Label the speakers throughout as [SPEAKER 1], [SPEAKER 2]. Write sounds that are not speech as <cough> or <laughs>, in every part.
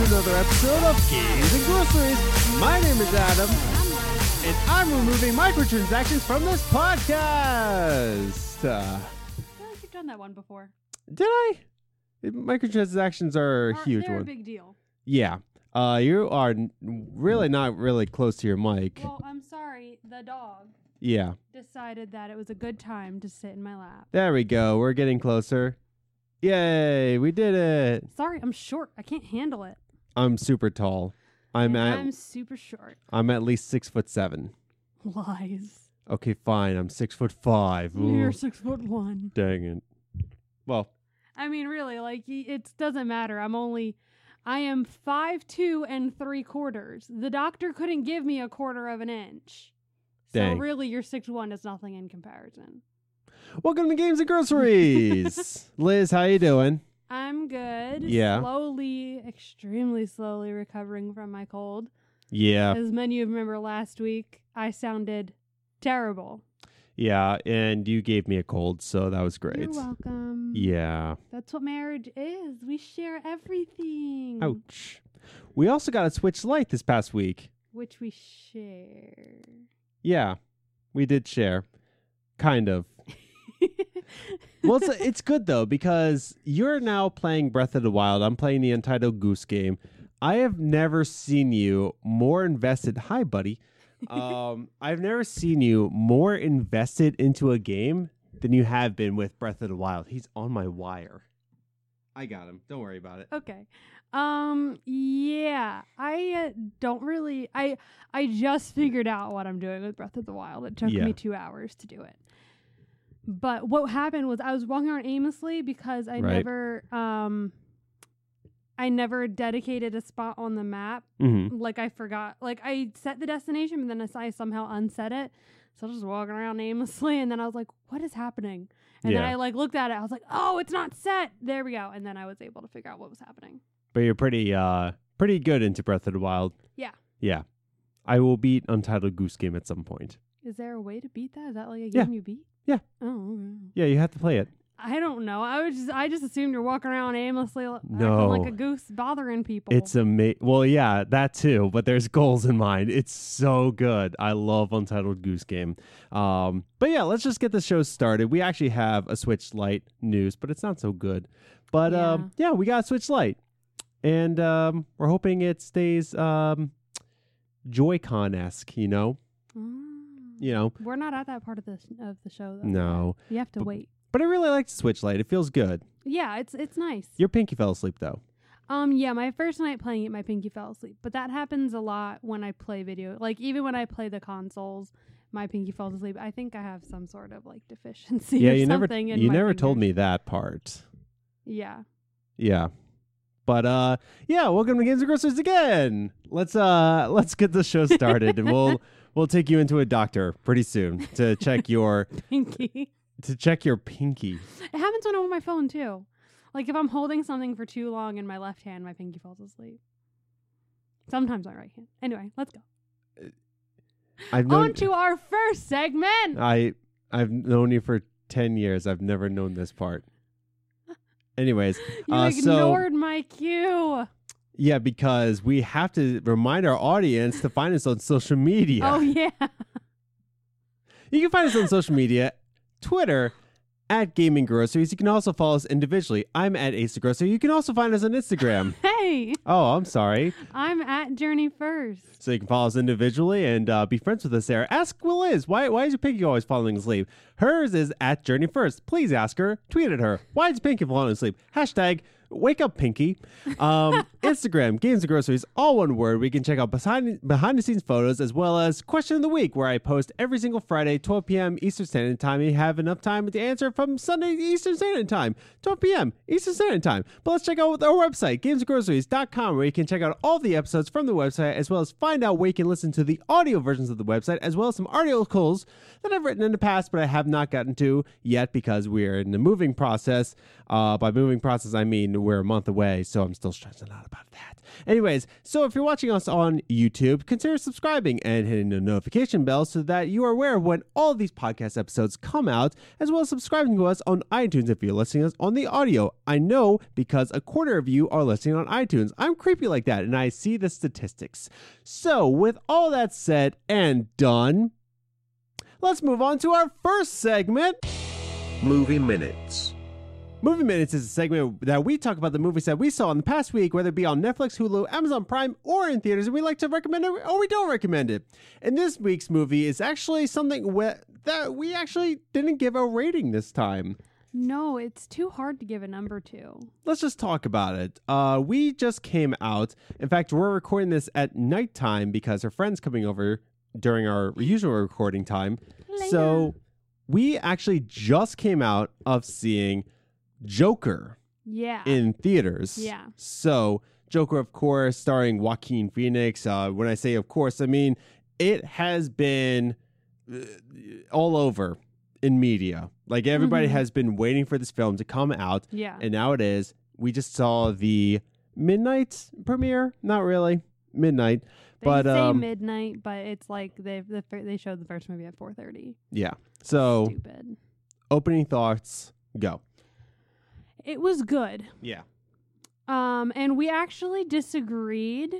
[SPEAKER 1] to another episode of Games and Groceries. My name is Adam, and I'm removing microtransactions from this podcast. Uh,
[SPEAKER 2] I feel like you've done that one before.
[SPEAKER 1] did I? Microtransactions are a
[SPEAKER 2] Are-
[SPEAKER 1] huge
[SPEAKER 2] They're a
[SPEAKER 1] one.
[SPEAKER 2] big deal.
[SPEAKER 1] Yeah. Uh, you are n- really not really close to your mic.
[SPEAKER 2] Well, I'm sorry. The dog
[SPEAKER 1] Yeah.
[SPEAKER 2] decided that it was a good time to sit in my lap.
[SPEAKER 1] There we go. We're getting closer. Yay, we did it.
[SPEAKER 2] Sorry, I'm short. I can't handle it.
[SPEAKER 1] I'm super tall. I'm
[SPEAKER 2] And
[SPEAKER 1] at
[SPEAKER 2] I'm super short.
[SPEAKER 1] I'm at least six foot seven.
[SPEAKER 2] Lies.
[SPEAKER 1] Okay, fine. I'm six foot five.
[SPEAKER 2] You're six foot one.
[SPEAKER 1] dang it. Well,
[SPEAKER 2] I mean, really, like y- it doesn't matter. I'm only, I am five two and three quarters. The doctor couldn't give me a quarter of an inch. So
[SPEAKER 1] Dang.
[SPEAKER 2] really, your six one is nothing in comparison.
[SPEAKER 1] welcome to Games and Groceries. <laughs> Liz, how you doing?
[SPEAKER 2] I'm good.
[SPEAKER 1] Yeah.
[SPEAKER 2] Slowly, extremely slowly recovering from my cold.
[SPEAKER 1] Yeah,
[SPEAKER 2] As many of you remember last week, I sounded terrible.
[SPEAKER 1] yeah. And you gave me a cold, so that was great.
[SPEAKER 2] You're welcome.
[SPEAKER 1] Yeah.
[SPEAKER 2] That's what marriage is. We share everything.
[SPEAKER 1] Ouch. We also got a Switch Lite this past week.
[SPEAKER 2] Which we share.
[SPEAKER 1] Yeah, we did share. Kind of. Well, it's, it's good though because you're now playing Breath of the Wild. I'm playing the Untitled Goose Game. I have never seen you more invested. Hi, buddy. Um, I've never seen you more invested into a game than you have been with Breath of the Wild. He's on my wire. I got him. Don't worry about it.
[SPEAKER 2] okay. Um yeah, I uh, don't really I I just figured out what I'm doing with Breath of the Wild. It took
[SPEAKER 1] Yeah.
[SPEAKER 2] me 2 hours to do it. But what happened was I was walking around aimlessly because I
[SPEAKER 1] Right.
[SPEAKER 2] never um I never dedicated a spot on the map.
[SPEAKER 1] Mm-hmm.
[SPEAKER 2] Like I forgot. Like I set the destination, but then I somehow unset it. So I was just walking around aimlessly, and then I was like, "What is happening?" And then I like looked at it. I was like, "Oh, it's not set." There we go. And then I was able to figure out what was happening.
[SPEAKER 1] But you're pretty uh pretty good into Breath of the Wild.
[SPEAKER 2] Yeah.
[SPEAKER 1] Yeah. I will beat Untitled Goose Game at some point.
[SPEAKER 2] Is there a way to beat that? Is that like a
[SPEAKER 1] Yeah.
[SPEAKER 2] game you beat?
[SPEAKER 1] Yeah.
[SPEAKER 2] Oh, okay.
[SPEAKER 1] Yeah, you have to play it.
[SPEAKER 2] I don't know. I was just I just assumed you're walking around aimlessly, l-
[SPEAKER 1] No.
[SPEAKER 2] acting like a goose, bothering people.
[SPEAKER 1] It's ama- well, yeah, that too, but there's <laughs> goals in mind. It's so good. I love Untitled Goose Game. Um, but yeah, let's just get the show started. We actually have a Switch Lite news, but it's not so good. But um, yeah, we got a Switch Lite, and um, we're hoping it stays um, Joy-Con esque. You know,
[SPEAKER 2] Oh.
[SPEAKER 1] You know.
[SPEAKER 2] We're not at that part of the of the show though.
[SPEAKER 1] No,
[SPEAKER 2] You have to
[SPEAKER 1] But-
[SPEAKER 2] wait.
[SPEAKER 1] but I really like the Switch Lite. It feels good.
[SPEAKER 2] Yeah, it's it's nice.
[SPEAKER 1] Your pinky fell asleep though.
[SPEAKER 2] Um, yeah, my first night playing it, my pinky fell asleep. But that happens a lot when I play video. Like even when I play the consoles, my pinky falls asleep. I think I have some sort of like deficiency.
[SPEAKER 1] yeah, you never you never told me that part.
[SPEAKER 2] Yeah.
[SPEAKER 1] Yeah. But uh yeah, welcome to Games and Groceries again. Let's uh <laughs> let's get the show started and we'll <laughs> we'll take you into a doctor pretty soon to <laughs> check your
[SPEAKER 2] Pinky.
[SPEAKER 1] to check your pinky.
[SPEAKER 2] it happens when I'm on my phone too. Like if I'm holding something for too long in my left hand, my pinky falls asleep. Sometimes my right hand. Anyway, let's go.
[SPEAKER 1] I've known
[SPEAKER 2] On to our first segment.
[SPEAKER 1] I I've known you for 10 years. I've never known this part. Anyways, <laughs>
[SPEAKER 2] you
[SPEAKER 1] uh, so-
[SPEAKER 2] ignored my cue.
[SPEAKER 1] Yeah, because we have to remind our audience to find us on social media.
[SPEAKER 2] Oh yeah.
[SPEAKER 1] You can find us on social media, Twitter at Gaming Groceries. You can also follow us individually. I'm at Ace the Grocer. You can also find us on Instagram. <laughs>
[SPEAKER 2] Hey,
[SPEAKER 1] oh, I'm sorry.
[SPEAKER 2] I'm at Journey First.
[SPEAKER 1] So you can follow us individually and uh, be friends with us there. Ask Will Liz, why, why is your pinky always falling asleep? Hers is at Journey First. Please ask her. Tweet at her. Why is Pinky falling asleep? Hashtag wake up Pinky. Um, <laughs> Instagram, Games and Groceries, all one word. We can check out behind, behind the scenes photos as well as question of the week where I post every single Friday, 12 p.m. Eastern Standard Time. You have enough time to answer from Sunday Eastern Standard Time, 12 p.m. Eastern Standard Time. But let's check out our website, gamesandgroceries.com, where you can check out all the episodes from the website as well as find out where you can listen to the audio versions of the website as well as some articles that I've written in the past but I have not gotten to yet because we're in the moving process. Uh, by moving process, I mean we're a month away, so I'm still stressing out about that. Anyways, so if you're watching us on YouTube, consider subscribing and hitting the notification bell so that you are aware when all these podcast episodes come out, as well as subscribing to us on iTunes if you're listening to us on the audio. I know because a quarter of you are listening on iTunes. I'm creepy like that, and I see the statistics. So, with all that said and done, let's move on to our first segment.
[SPEAKER 3] Movie Minutes.
[SPEAKER 1] Movie Minutes is a segment that we talk about the movies that we saw in the past week, whether it be on Netflix, Hulu, Amazon Prime, or in theaters, and we like to recommend it or we don't recommend it. And this week's movie is actually something we- that we actually didn't give a rating this time.
[SPEAKER 2] No, it's too hard to give a number to.
[SPEAKER 1] Let's just talk about it. Uh, we just came out. In fact, we're recording this at nighttime because our friend's coming over during our usual recording time. So we actually just came out of seeing Joker
[SPEAKER 2] Yeah.
[SPEAKER 1] in theaters.
[SPEAKER 2] Yeah.
[SPEAKER 1] So Joker, of course, starring Joaquin Phoenix. Uh, when I say of course, I mean it has been uh, all over in media. Like everybody
[SPEAKER 2] Mhm.
[SPEAKER 1] has been waiting for this film to come out,
[SPEAKER 2] yeah.
[SPEAKER 1] and now it is. We just saw the midnight premiere. Not really midnight,
[SPEAKER 2] they
[SPEAKER 1] but
[SPEAKER 2] say
[SPEAKER 1] um,
[SPEAKER 2] midnight, but it's like they the, they showed the first movie at 4:30.
[SPEAKER 1] yeah. So
[SPEAKER 2] Stupid.
[SPEAKER 1] opening thoughts, go.
[SPEAKER 2] It was good.
[SPEAKER 1] Yeah.
[SPEAKER 2] Um, and we actually disagreed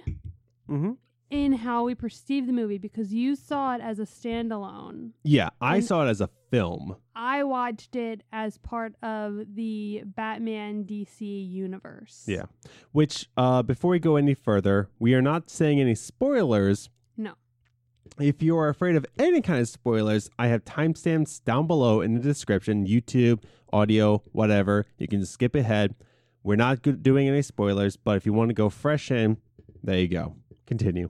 [SPEAKER 1] Mm-hmm.
[SPEAKER 2] in how we perceived the movie because you saw it as a standalone.
[SPEAKER 1] Yeah, I saw it as a film.
[SPEAKER 2] I watched it as part of the Batman DC universe.
[SPEAKER 1] Yeah. Which, uh, before we go any further, we are not saying any spoilers.
[SPEAKER 2] No.
[SPEAKER 1] If you are afraid of any kind of spoilers, I have timestamps down below in the description YouTube, audio, whatever. You can skip ahead. We're not doing any spoilers, but if you want to go fresh in, there you go. Continue.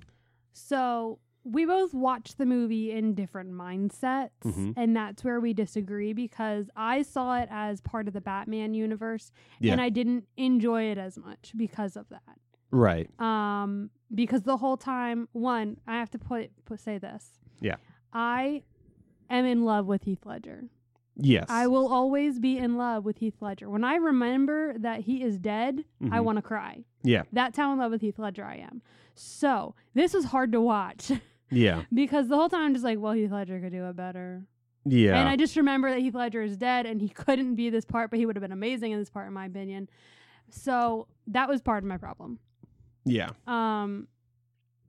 [SPEAKER 2] So we both watched the movie in different mindsets,
[SPEAKER 1] Mhm.
[SPEAKER 2] and that's where we disagree because I saw it as part of the Batman universe,
[SPEAKER 1] Yeah.
[SPEAKER 2] and I didn't enjoy it as much because of that.
[SPEAKER 1] Right.
[SPEAKER 2] Um, because the whole time, one, I have to put, put say this.
[SPEAKER 1] Yeah.
[SPEAKER 2] I am in love with Heath Ledger.
[SPEAKER 1] Yes.
[SPEAKER 2] I will always be in love with Heath Ledger. When I remember that he is dead, I
[SPEAKER 1] Mhm.
[SPEAKER 2] want to cry.
[SPEAKER 1] Yeah.
[SPEAKER 2] That's how in love with Heath Ledger I am. So this was hard to watch <laughs>
[SPEAKER 1] Yeah.
[SPEAKER 2] because the whole time I'm just like, well, Heath Ledger could do it better.
[SPEAKER 1] Yeah.
[SPEAKER 2] And I just remember that Heath Ledger is dead and he couldn't be this part, but he would have been amazing in this part, in my opinion. So that was part of my problem.
[SPEAKER 1] yeah.
[SPEAKER 2] Um,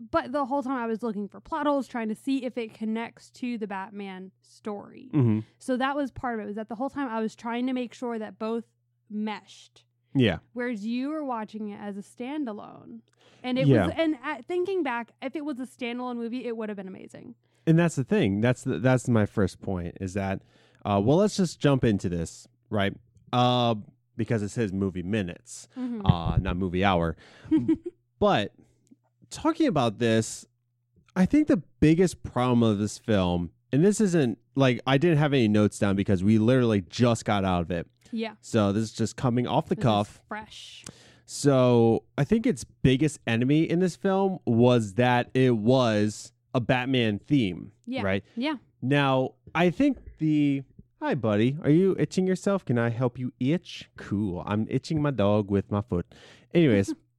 [SPEAKER 2] but the whole time I was looking for plot holes, trying to see if it connects to the Batman story.
[SPEAKER 1] hmm
[SPEAKER 2] So that was part of it. Was that the whole time I was trying to make sure that both meshed.
[SPEAKER 1] Yeah.
[SPEAKER 2] Whereas you were watching it as a standalone, and it
[SPEAKER 1] Yeah.
[SPEAKER 2] was. And at, thinking back, if it was a standalone movie, it would have been amazing.
[SPEAKER 1] And that's the thing. That's the, that's my first point is that uh, well let's just jump into this, right? Uh because it says movie minutes,
[SPEAKER 2] Mhm.
[SPEAKER 1] uh not movie hour. <laughs> but talking about this, I think the biggest problem of this film and this isn't like I didn't have any notes down because we literally just got out of it.
[SPEAKER 2] yeah,
[SPEAKER 1] So this is just coming off the
[SPEAKER 2] this is
[SPEAKER 1] cuff.
[SPEAKER 2] fresh.
[SPEAKER 1] So I think its biggest enemy in this film was that it was a Batman theme.
[SPEAKER 2] Yeah.
[SPEAKER 1] Right.
[SPEAKER 2] Yeah,
[SPEAKER 1] Now, I think the. Hi, buddy. Are you itching yourself? Can I help you itch? Cool. I'm itching my dog with my foot. Anyways, <laughs>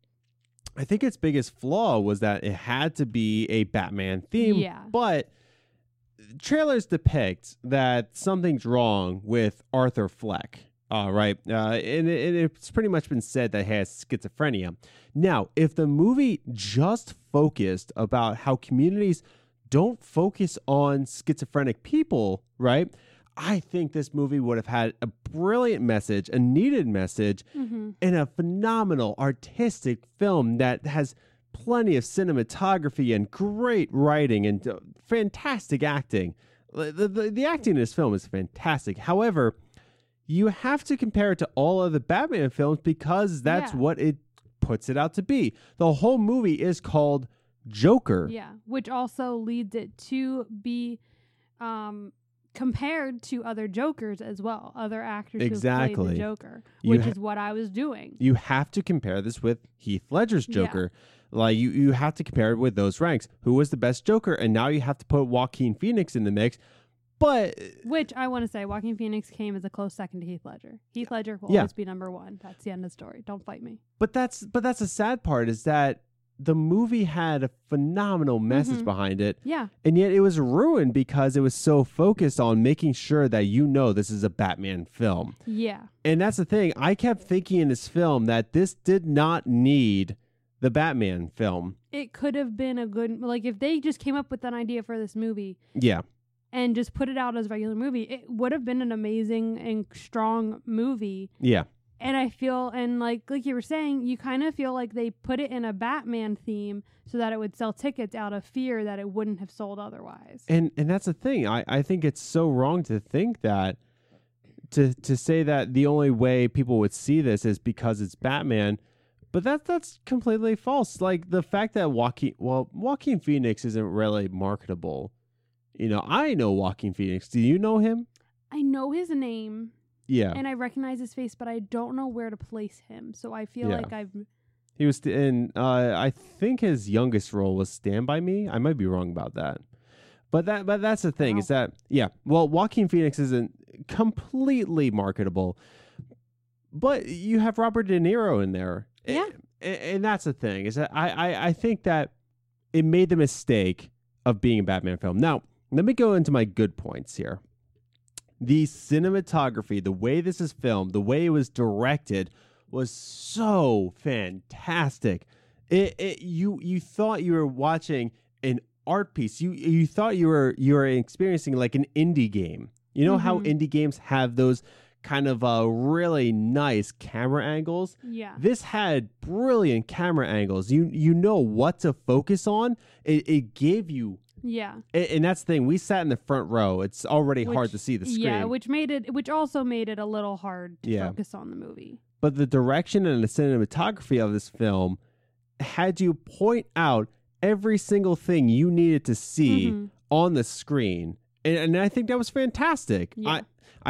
[SPEAKER 1] I think its biggest flaw was that it had to be a Batman theme.
[SPEAKER 2] Yeah.
[SPEAKER 1] But trailers depict that something's wrong with Arthur Fleck. Uh, right. Uh, and, it, and it's pretty much been said that he has schizophrenia. Now, if the movie just focused about how communities don't focus on schizophrenic people, right? I think this movie would have had a brilliant message, a needed message,
[SPEAKER 2] hmm
[SPEAKER 1] and a phenomenal artistic film that has plenty of cinematography and great writing and uh, fantastic acting. The, the, the acting in this film is fantastic. However, you have to compare it to all of the Batman films because that's
[SPEAKER 2] Yeah.
[SPEAKER 1] what it puts it out to be. The whole movie is called Joker.
[SPEAKER 2] yeah, which also leads it to be um, compared to other Jokers as well, other actors who played
[SPEAKER 1] Exactly.
[SPEAKER 2] the Joker, which
[SPEAKER 1] ha-
[SPEAKER 2] is what I was doing.
[SPEAKER 1] you have to compare this with Heath Ledger's
[SPEAKER 2] Yeah.
[SPEAKER 1] Joker. Like you, you have to compare it with those ranks. Who was the best Joker? And now you have to put Joaquin Phoenix in the mix. but uh,
[SPEAKER 2] Which I want to say, Joaquin Phoenix came as a close second to Heath Ledger. Heath Ledger will
[SPEAKER 1] Yeah.
[SPEAKER 2] always be number one. That's the end of the story. Don't fight me.
[SPEAKER 1] but that's but that's the sad part is that the movie had a phenomenal message
[SPEAKER 2] Mhm.
[SPEAKER 1] behind it
[SPEAKER 2] Yeah,
[SPEAKER 1] and yet it was ruined because it was so focused on making sure that you know this is a Batman film.
[SPEAKER 2] yeah,
[SPEAKER 1] And that's the thing. I kept thinking in this film that this did not need the Batman film.
[SPEAKER 2] it could have been a good like if they just came up with an idea for this movie
[SPEAKER 1] Yeah.
[SPEAKER 2] and just put it out as a regular movie, it would have been an amazing and strong movie.
[SPEAKER 1] Yeah.
[SPEAKER 2] And I feel, and like like you were saying, you kind of feel like they put it in a Batman theme so that it would sell tickets out of fear that it wouldn't have sold otherwise.
[SPEAKER 1] And and that's the thing. I, I think it's so wrong to think that to to say that the only way people would see this is because it's Batman. But that that's completely false. Like the fact that Joaquin well, Joaquin Phoenix isn't really marketable. You know, I know Joaquin Phoenix. Do you know him?
[SPEAKER 2] I know his name
[SPEAKER 1] Yeah.
[SPEAKER 2] and I recognize his face, but I don't know where to place him. So I feel
[SPEAKER 1] Yeah.
[SPEAKER 2] like I've
[SPEAKER 1] He was st- in. Uh, I think his youngest role was Stand by Me. I might be wrong about that, but that but that's the thing is that yeah. Well, Joaquin Phoenix isn't completely marketable, but you have Robert De Niro in there. A-
[SPEAKER 2] Yeah.
[SPEAKER 1] a- and, that's the thing is that I, I I think that it made the mistake of being a Batman film. Now let me go into my good points here. The cinematography, the way this is filmed, the way it was directed was so fantastic. It, it you you thought you were watching an art piece. You you thought you were you were experiencing like an indie game. You know how
[SPEAKER 2] Mhm.
[SPEAKER 1] indie games have those kind of uh really nice camera angles.
[SPEAKER 2] yeah.
[SPEAKER 1] This had brilliant camera angles. You you know what to focus on. It, it gave you,
[SPEAKER 2] Yeah.
[SPEAKER 1] and, and that's the thing. We sat in the front row. It's already hard to see the screen.
[SPEAKER 2] Yeah, which made it which also made it a little hard to
[SPEAKER 1] Yeah.
[SPEAKER 2] focus on the movie.
[SPEAKER 1] but the direction and the cinematography of this film had you point out every single thing you needed to see
[SPEAKER 2] Mhm.
[SPEAKER 1] on the screen and, and i think that was fantastic
[SPEAKER 2] Yeah.
[SPEAKER 1] I,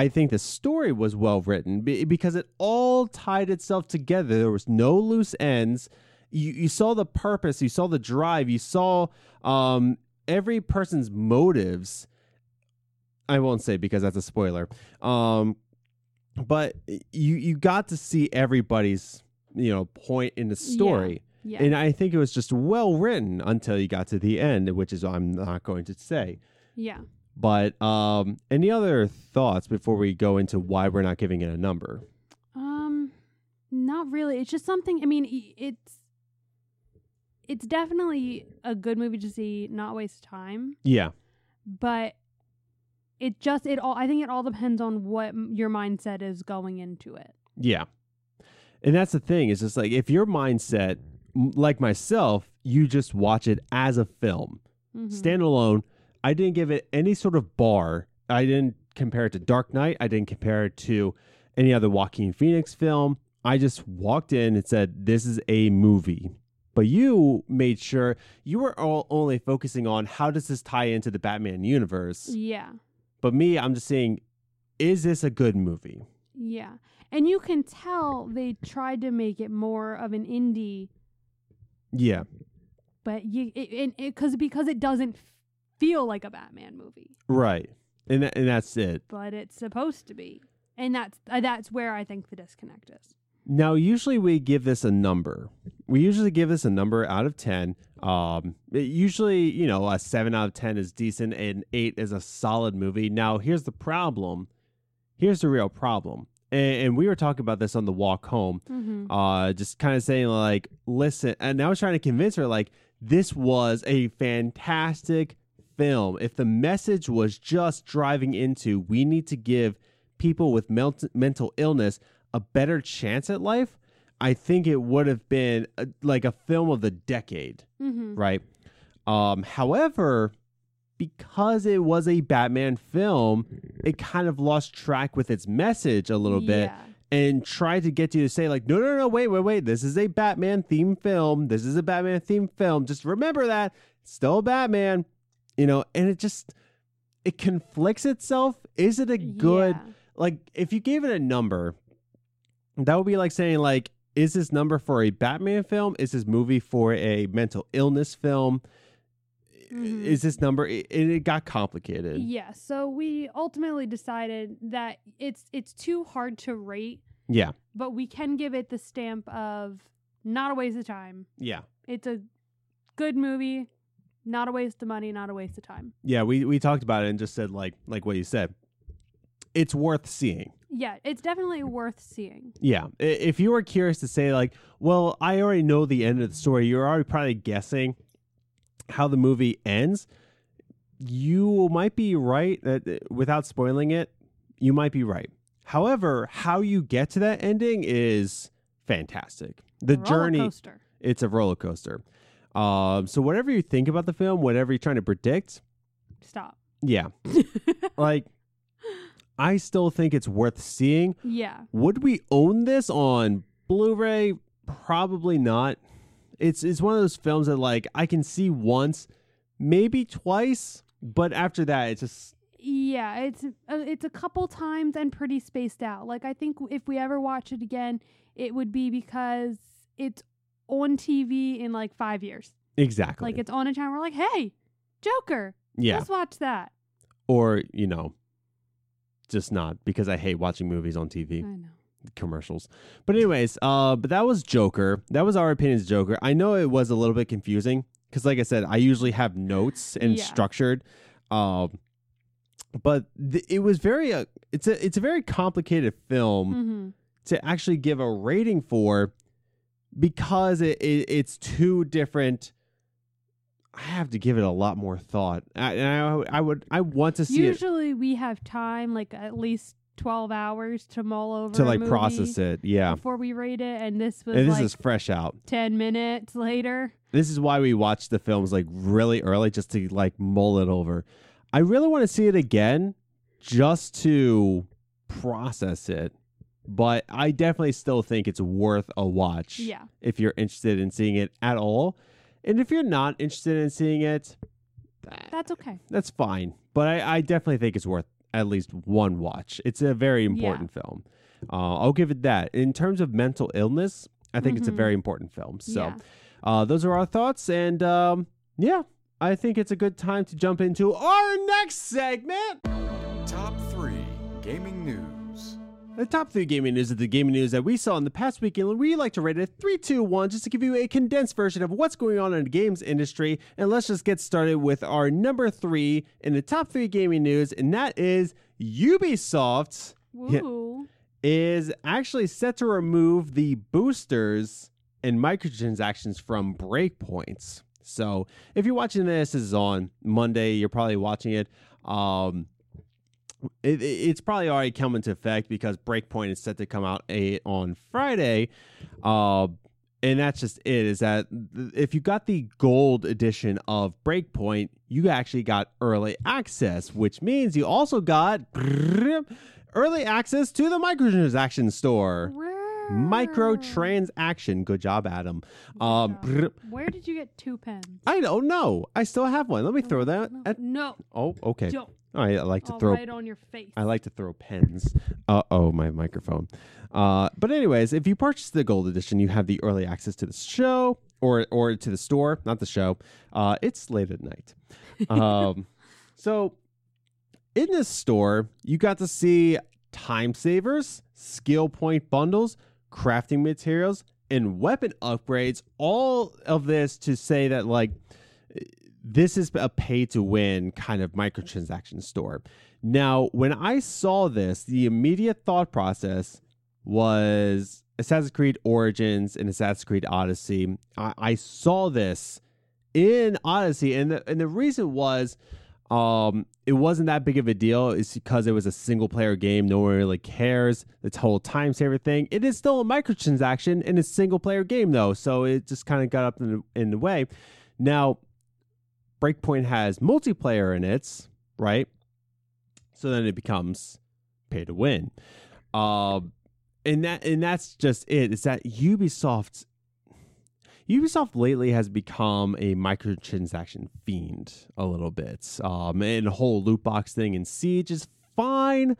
[SPEAKER 1] I think the story was well written because it all tied itself together there was no loose ends you, you saw the purpose you saw the drive you saw um, every person's motives i won't say because that's a spoiler um, but you you got to see everybody's you know point in the story
[SPEAKER 2] Yeah.
[SPEAKER 1] and i think it was just well written until you got to the end which is i'm not going to say
[SPEAKER 2] yeah.
[SPEAKER 1] but um any other thoughts before we go into why we're not giving it a number
[SPEAKER 2] Um not really. It's just something I mean it's it's definitely a good movie to see, not waste time,
[SPEAKER 1] yeah
[SPEAKER 2] but it just it all I think it all depends on what your mindset is going into it.
[SPEAKER 1] yeah and that's the thing is just like if your mindset like myself you just watch it as a film
[SPEAKER 2] Mhm.
[SPEAKER 1] standalone. I didn't give it any sort of bar. I didn't compare it to Dark Knight. I didn't compare it to any other Joaquin Phoenix film. I just walked in and said, "This is a movie." But you made sure you were all only focusing on how does this tie into the Batman universe.
[SPEAKER 2] Yeah.
[SPEAKER 1] But me, I'm just saying, is this a good movie?
[SPEAKER 2] Yeah. And you can tell they tried to make it more of an indie
[SPEAKER 1] Yeah,
[SPEAKER 2] but you it, cuz because it doesn't feel like a Batman movie,
[SPEAKER 1] right. And tha- and that's it.
[SPEAKER 2] but it's supposed to be. And that's uh, that's where I think the disconnect is.
[SPEAKER 1] Now, usually we give this a number. We usually give this a number out of 10. Um, it usually, you know, a 7 out of 10 is decent and 8 is a solid movie. Now, here's the problem. Here's the real problem. And, and we were talking about this on the walk home.
[SPEAKER 2] Mhm.
[SPEAKER 1] Uh, just kind of saying, like, listen. And I was trying to convince her, like, this was a fantastic film. If the message was just driving into, we need to give people with mel- mental illness a better chance at life, I think it would have been a, like a film of the decade,
[SPEAKER 2] Mhm.
[SPEAKER 1] right? Um, however, because it was a Batman film, it kind of lost track with its message a little bit
[SPEAKER 2] Yeah.
[SPEAKER 1] and tried to get you to say like, no, no, no, wait, wait, wait. This is a Batman themed film. This is a Batman themed film. Just remember that. It's still a Batman, you know. And it just it conflicts itself. Is it a good
[SPEAKER 2] Yeah.
[SPEAKER 1] like? If you gave it a number, that would be like saying like, is this number for a Batman film? Is this movie for a mental illness film?
[SPEAKER 2] Mhm.
[SPEAKER 1] is this number it, it got complicated.
[SPEAKER 2] Yeah, so we ultimately decided that it's it's too hard to rate,
[SPEAKER 1] Yeah.
[SPEAKER 2] but we can give it the stamp of not a waste of time.
[SPEAKER 1] Yeah.
[SPEAKER 2] It's a good movie, not a waste of money, not a waste of time.
[SPEAKER 1] Yeah, we we talked about it and just said like like what you said. It's worth seeing.
[SPEAKER 2] Yeah, it's definitely worth seeing.
[SPEAKER 1] Yeah. If you were curious to say like, well, I already know the end of the story, you're already probably guessing how the movie ends. You might be right that uh, without spoiling it, you might be right. However, how you get to that ending is fantastic. The
[SPEAKER 2] Roller
[SPEAKER 1] journey
[SPEAKER 2] coaster.
[SPEAKER 1] it's a roller coaster. Um, so whatever you think about the film, whatever you're trying to predict,
[SPEAKER 2] Stop.
[SPEAKER 1] yeah, <laughs> like I still think it's worth seeing.
[SPEAKER 2] yeah.
[SPEAKER 1] Would we own this on Blu-ray? Probably not. It's it's one of those films that like I can see once, maybe twice, but after that, it's just
[SPEAKER 2] Yeah, it's uh, it's a couple times and pretty spaced out. Like I think if we ever watch it again, it would be because it's on TV in like 5 years.
[SPEAKER 1] exactly
[SPEAKER 2] Like it's on a channel we're like, "Hey, Joker,
[SPEAKER 1] yeah,
[SPEAKER 2] let's watch that."
[SPEAKER 1] or you know, just not because I hate watching movies on TV.
[SPEAKER 2] I know.
[SPEAKER 1] commercials. But anyways, uh, but that was Joker. That was our opinions, of Joker. I know it was a little bit confusing because, like I said, I usually have notes and
[SPEAKER 2] Yeah.
[SPEAKER 1] structured. Um, but th- it was very uh, it's a it's a very complicated film
[SPEAKER 2] Mhm.
[SPEAKER 1] to actually give a rating for because it, it it's two different. I have to give it a lot more thought. I, and I, I would I want to see it
[SPEAKER 2] Usually we have time like at least 12 hours to mull over
[SPEAKER 1] to like process it. Yeah,
[SPEAKER 2] before we rate it and this was
[SPEAKER 1] and this
[SPEAKER 2] like
[SPEAKER 1] is fresh out.
[SPEAKER 2] 10 minutes later.
[SPEAKER 1] This is why we watch the films like really early just to like mull it over. I really want to see it again just to process it. But I definitely still think it's worth a watch
[SPEAKER 2] Yeah.
[SPEAKER 1] if you're interested in seeing it at all. And if you're not interested in seeing it,
[SPEAKER 2] That's okay.
[SPEAKER 1] that's fine. But I, I definitely think it's worth at least one watch. It's a very important film. Uh, I'll give it that. In terms of mental illness, I think it's a very important film. So
[SPEAKER 2] yeah.
[SPEAKER 1] uh, those are our thoughts. And um, yeah, I think it's a good time to jump into our next segment.
[SPEAKER 4] Top 3 Gaming News.
[SPEAKER 1] The top three gaming news is the gaming news that we saw in the past weekend, we like to rate it 3, 2, 1, just to give you a condensed version of what's going on in the games industry. And let's just get started with our number three in the top three gaming news, and that is Ubisoft.
[SPEAKER 2] Woo. <laughs>
[SPEAKER 1] is actually set to remove the boosters and microtransactions from breakpoints. So if you're watching this, this is on Monday. You're probably watching it. Um, it, it- it's probably already come into effect because Breakpoint is set to come out a, on Friday. Uh, and that's just it. Is that if you got the gold edition of Breakpoint, you actually got early access, which means you also got <laughs> early access to the microtransaction store. Microtransaction. Good job, Adam. Um,
[SPEAKER 2] job. <laughs> Where did you get two pens?
[SPEAKER 1] I don't know. I still have one. Let me throw that.
[SPEAKER 2] No,
[SPEAKER 1] At,
[SPEAKER 2] no
[SPEAKER 1] oh, okay.
[SPEAKER 2] don't.
[SPEAKER 1] Right. I like to throw
[SPEAKER 2] write on your face.
[SPEAKER 1] I like to throw pens. Uh oh, my microphone. Uh, but anyways, if you purchase the gold edition, you have the early access to the show or or to the store, not the show. Uh, it's late at night. Um, <laughs> so in this store, you got to see time savers, skill point bundles, crafting materials, and weapon upgrades. All of this to say that like this is a pay to win kind of microtransaction store. Now, when I saw this, the immediate thought process was Assassin's Creed Origins and Assassin's Creed Odyssey. I, I saw this in Odyssey, and the, and the reason was um, it wasn't that big of a deal. It's because it was a single player game. No one really cares. The whole time saver thing. It is still a microtransaction in a single player game, though. So it just kind of got up in the, in the way. Now, Breakpoint has multiplayer in it, right? So then it becomes pay to win. Um, and that and that's just it. It's that Ubisoft Ubisoft lately has become a microtransaction fiend a little bit. Um, and the whole loot box thing in Siege is fine,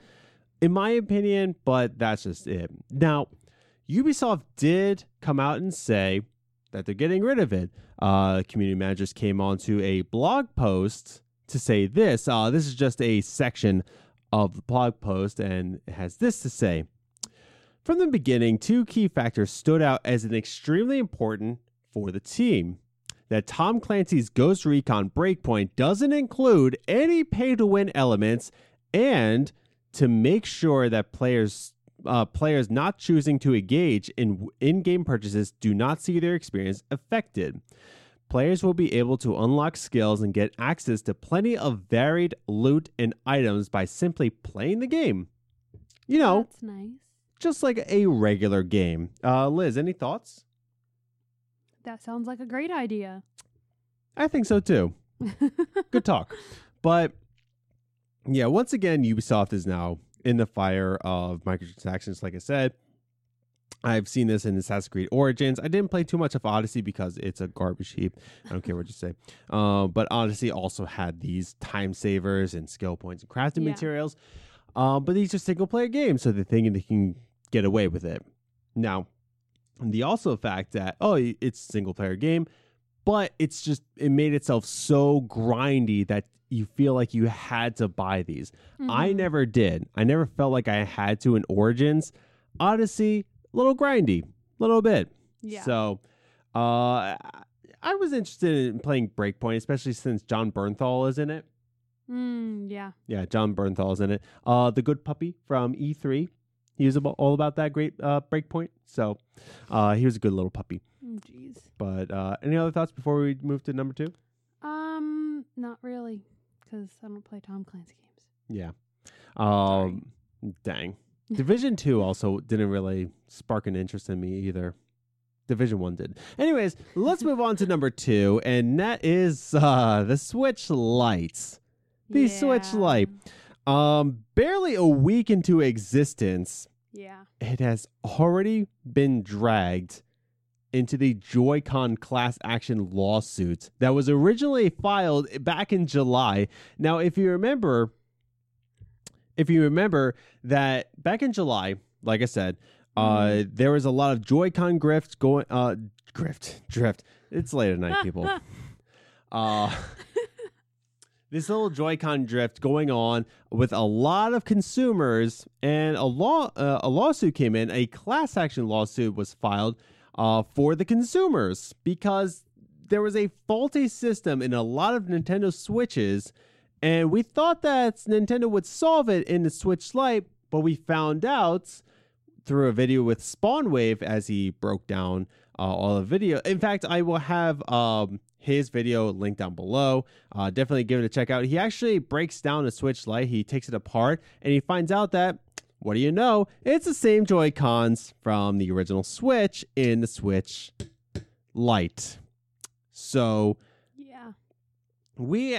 [SPEAKER 1] in my opinion, but that's just it. Now, Ubisoft did come out and say that they're getting rid of it. Uh, community managers came onto a blog post to say this. Uh, this is just a section of the blog post, and it has this to say. From the beginning, two key factors stood out as an extremely important for the team. That Tom Clancy's Ghost Recon Breakpoint doesn't include any pay to win elements, and to make sure that players uh, players not choosing to engage in in-game purchases do not see their experience affected. Players will be able to unlock skills and get access to plenty of varied loot and items by simply playing the game. You know,
[SPEAKER 2] That's nice.
[SPEAKER 1] just like a regular game. Uh, Liz, any thoughts?
[SPEAKER 2] That sounds like a great idea.
[SPEAKER 1] I think so too. <laughs> Good talk. But yeah, once again, Ubisoft is now in the fire of microtransactions. Like I said, I've seen this in Assassin's Creed Origins. I didn't play too much of Odyssey because it's a garbage heap. I don't care what you say. <laughs> Uh, but Odyssey also had these time savers and skill points and crafting
[SPEAKER 2] Yeah.
[SPEAKER 1] materials. Uh, but these are single player games, so they're thinking they can get away with it. Now, the also fact that oh, it's a single player game, but it's just it made itself so grindy that you feel like you had to buy these. I
[SPEAKER 2] Mhm.
[SPEAKER 1] never did. I never felt like I had to in Origins. Odyssey, a little grindy, a little bit.
[SPEAKER 2] Yeah.
[SPEAKER 1] So, uh, I was interested in playing Breakpoint, especially since Jon Bernthal is in it.
[SPEAKER 2] Mm, yeah.
[SPEAKER 1] Yeah, Jon Bernthal is in it. Uh, the good puppy from E3. He was about, all about that great uh, Breakpoint. So, uh, he was a good little puppy.
[SPEAKER 2] Mm, Jeez.
[SPEAKER 1] But uh, any other thoughts before we move to number two?
[SPEAKER 2] Um, not really, because I don't play Tom Clancy games.
[SPEAKER 1] Yeah. Um, dang. Division two also didn't really spark an interest in me either. Division one did. Anyways, let's move on to number two, and that is uh, the Switch Lites. The Switch Lite. Um, barely a week into existence,
[SPEAKER 2] Yeah.
[SPEAKER 1] it has already been dragged into the Joy-Con class action lawsuit that was originally filed back in July. Now, if you remember, if you remember that back in July, like I said, uh, there was a lot of Joy-Con grift going, uh, grift, drift. It's late at night, people. <laughs> uh, this little Joy-Con drift going on with a lot of consumers, and a law uh, a lawsuit came in. A class action lawsuit was filed uh, for the consumers because there was a faulty system in a lot of Nintendo Switches, and we thought that Nintendo would solve it in the Switch Lite, but we found out through a video with Spawnwave as he broke down uh, all the video. In fact, I will have um, his video linked down below. Uh, definitely give it a check out. He actually breaks down the Switch Lite. He takes it apart and he finds out that what do you know? It's the same Joy Cons from the original Switch in the Switch Lite. So
[SPEAKER 2] Yeah.
[SPEAKER 1] we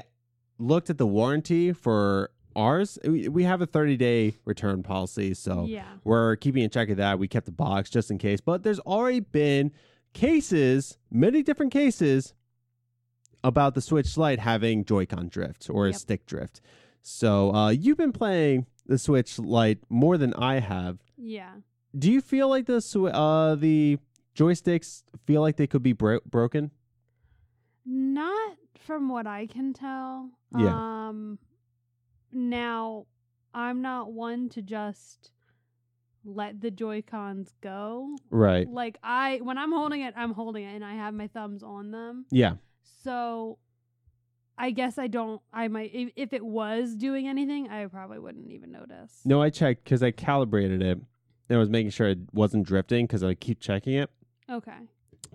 [SPEAKER 1] looked at the warranty for ours. We have a 30 day return policy, so
[SPEAKER 2] Yeah.
[SPEAKER 1] we're keeping in check of that. We kept the box just in case, but there's already been cases, many different cases about the Switch Lite having Joy-Con drift or
[SPEAKER 2] Yep.
[SPEAKER 1] stick drift. So uh, you've been playing the Switch Lite more than I have.
[SPEAKER 2] Yeah.
[SPEAKER 1] Do you feel like the swi- uh, the joysticks feel like they could be bro- broken?
[SPEAKER 2] Not from what I can tell.
[SPEAKER 1] Yeah.
[SPEAKER 2] Um now I'm not one to just let the Joy-Cons go.
[SPEAKER 1] Right.
[SPEAKER 2] Like I when I'm holding it, I'm holding it and I have my thumbs on them.
[SPEAKER 1] Yeah.
[SPEAKER 2] So I guess I don't I might if, if it was doing anything, I probably wouldn't even notice.
[SPEAKER 1] No, I checked because I calibrated it. And I was making sure it wasn't drifting because I keep checking it.
[SPEAKER 2] Okay.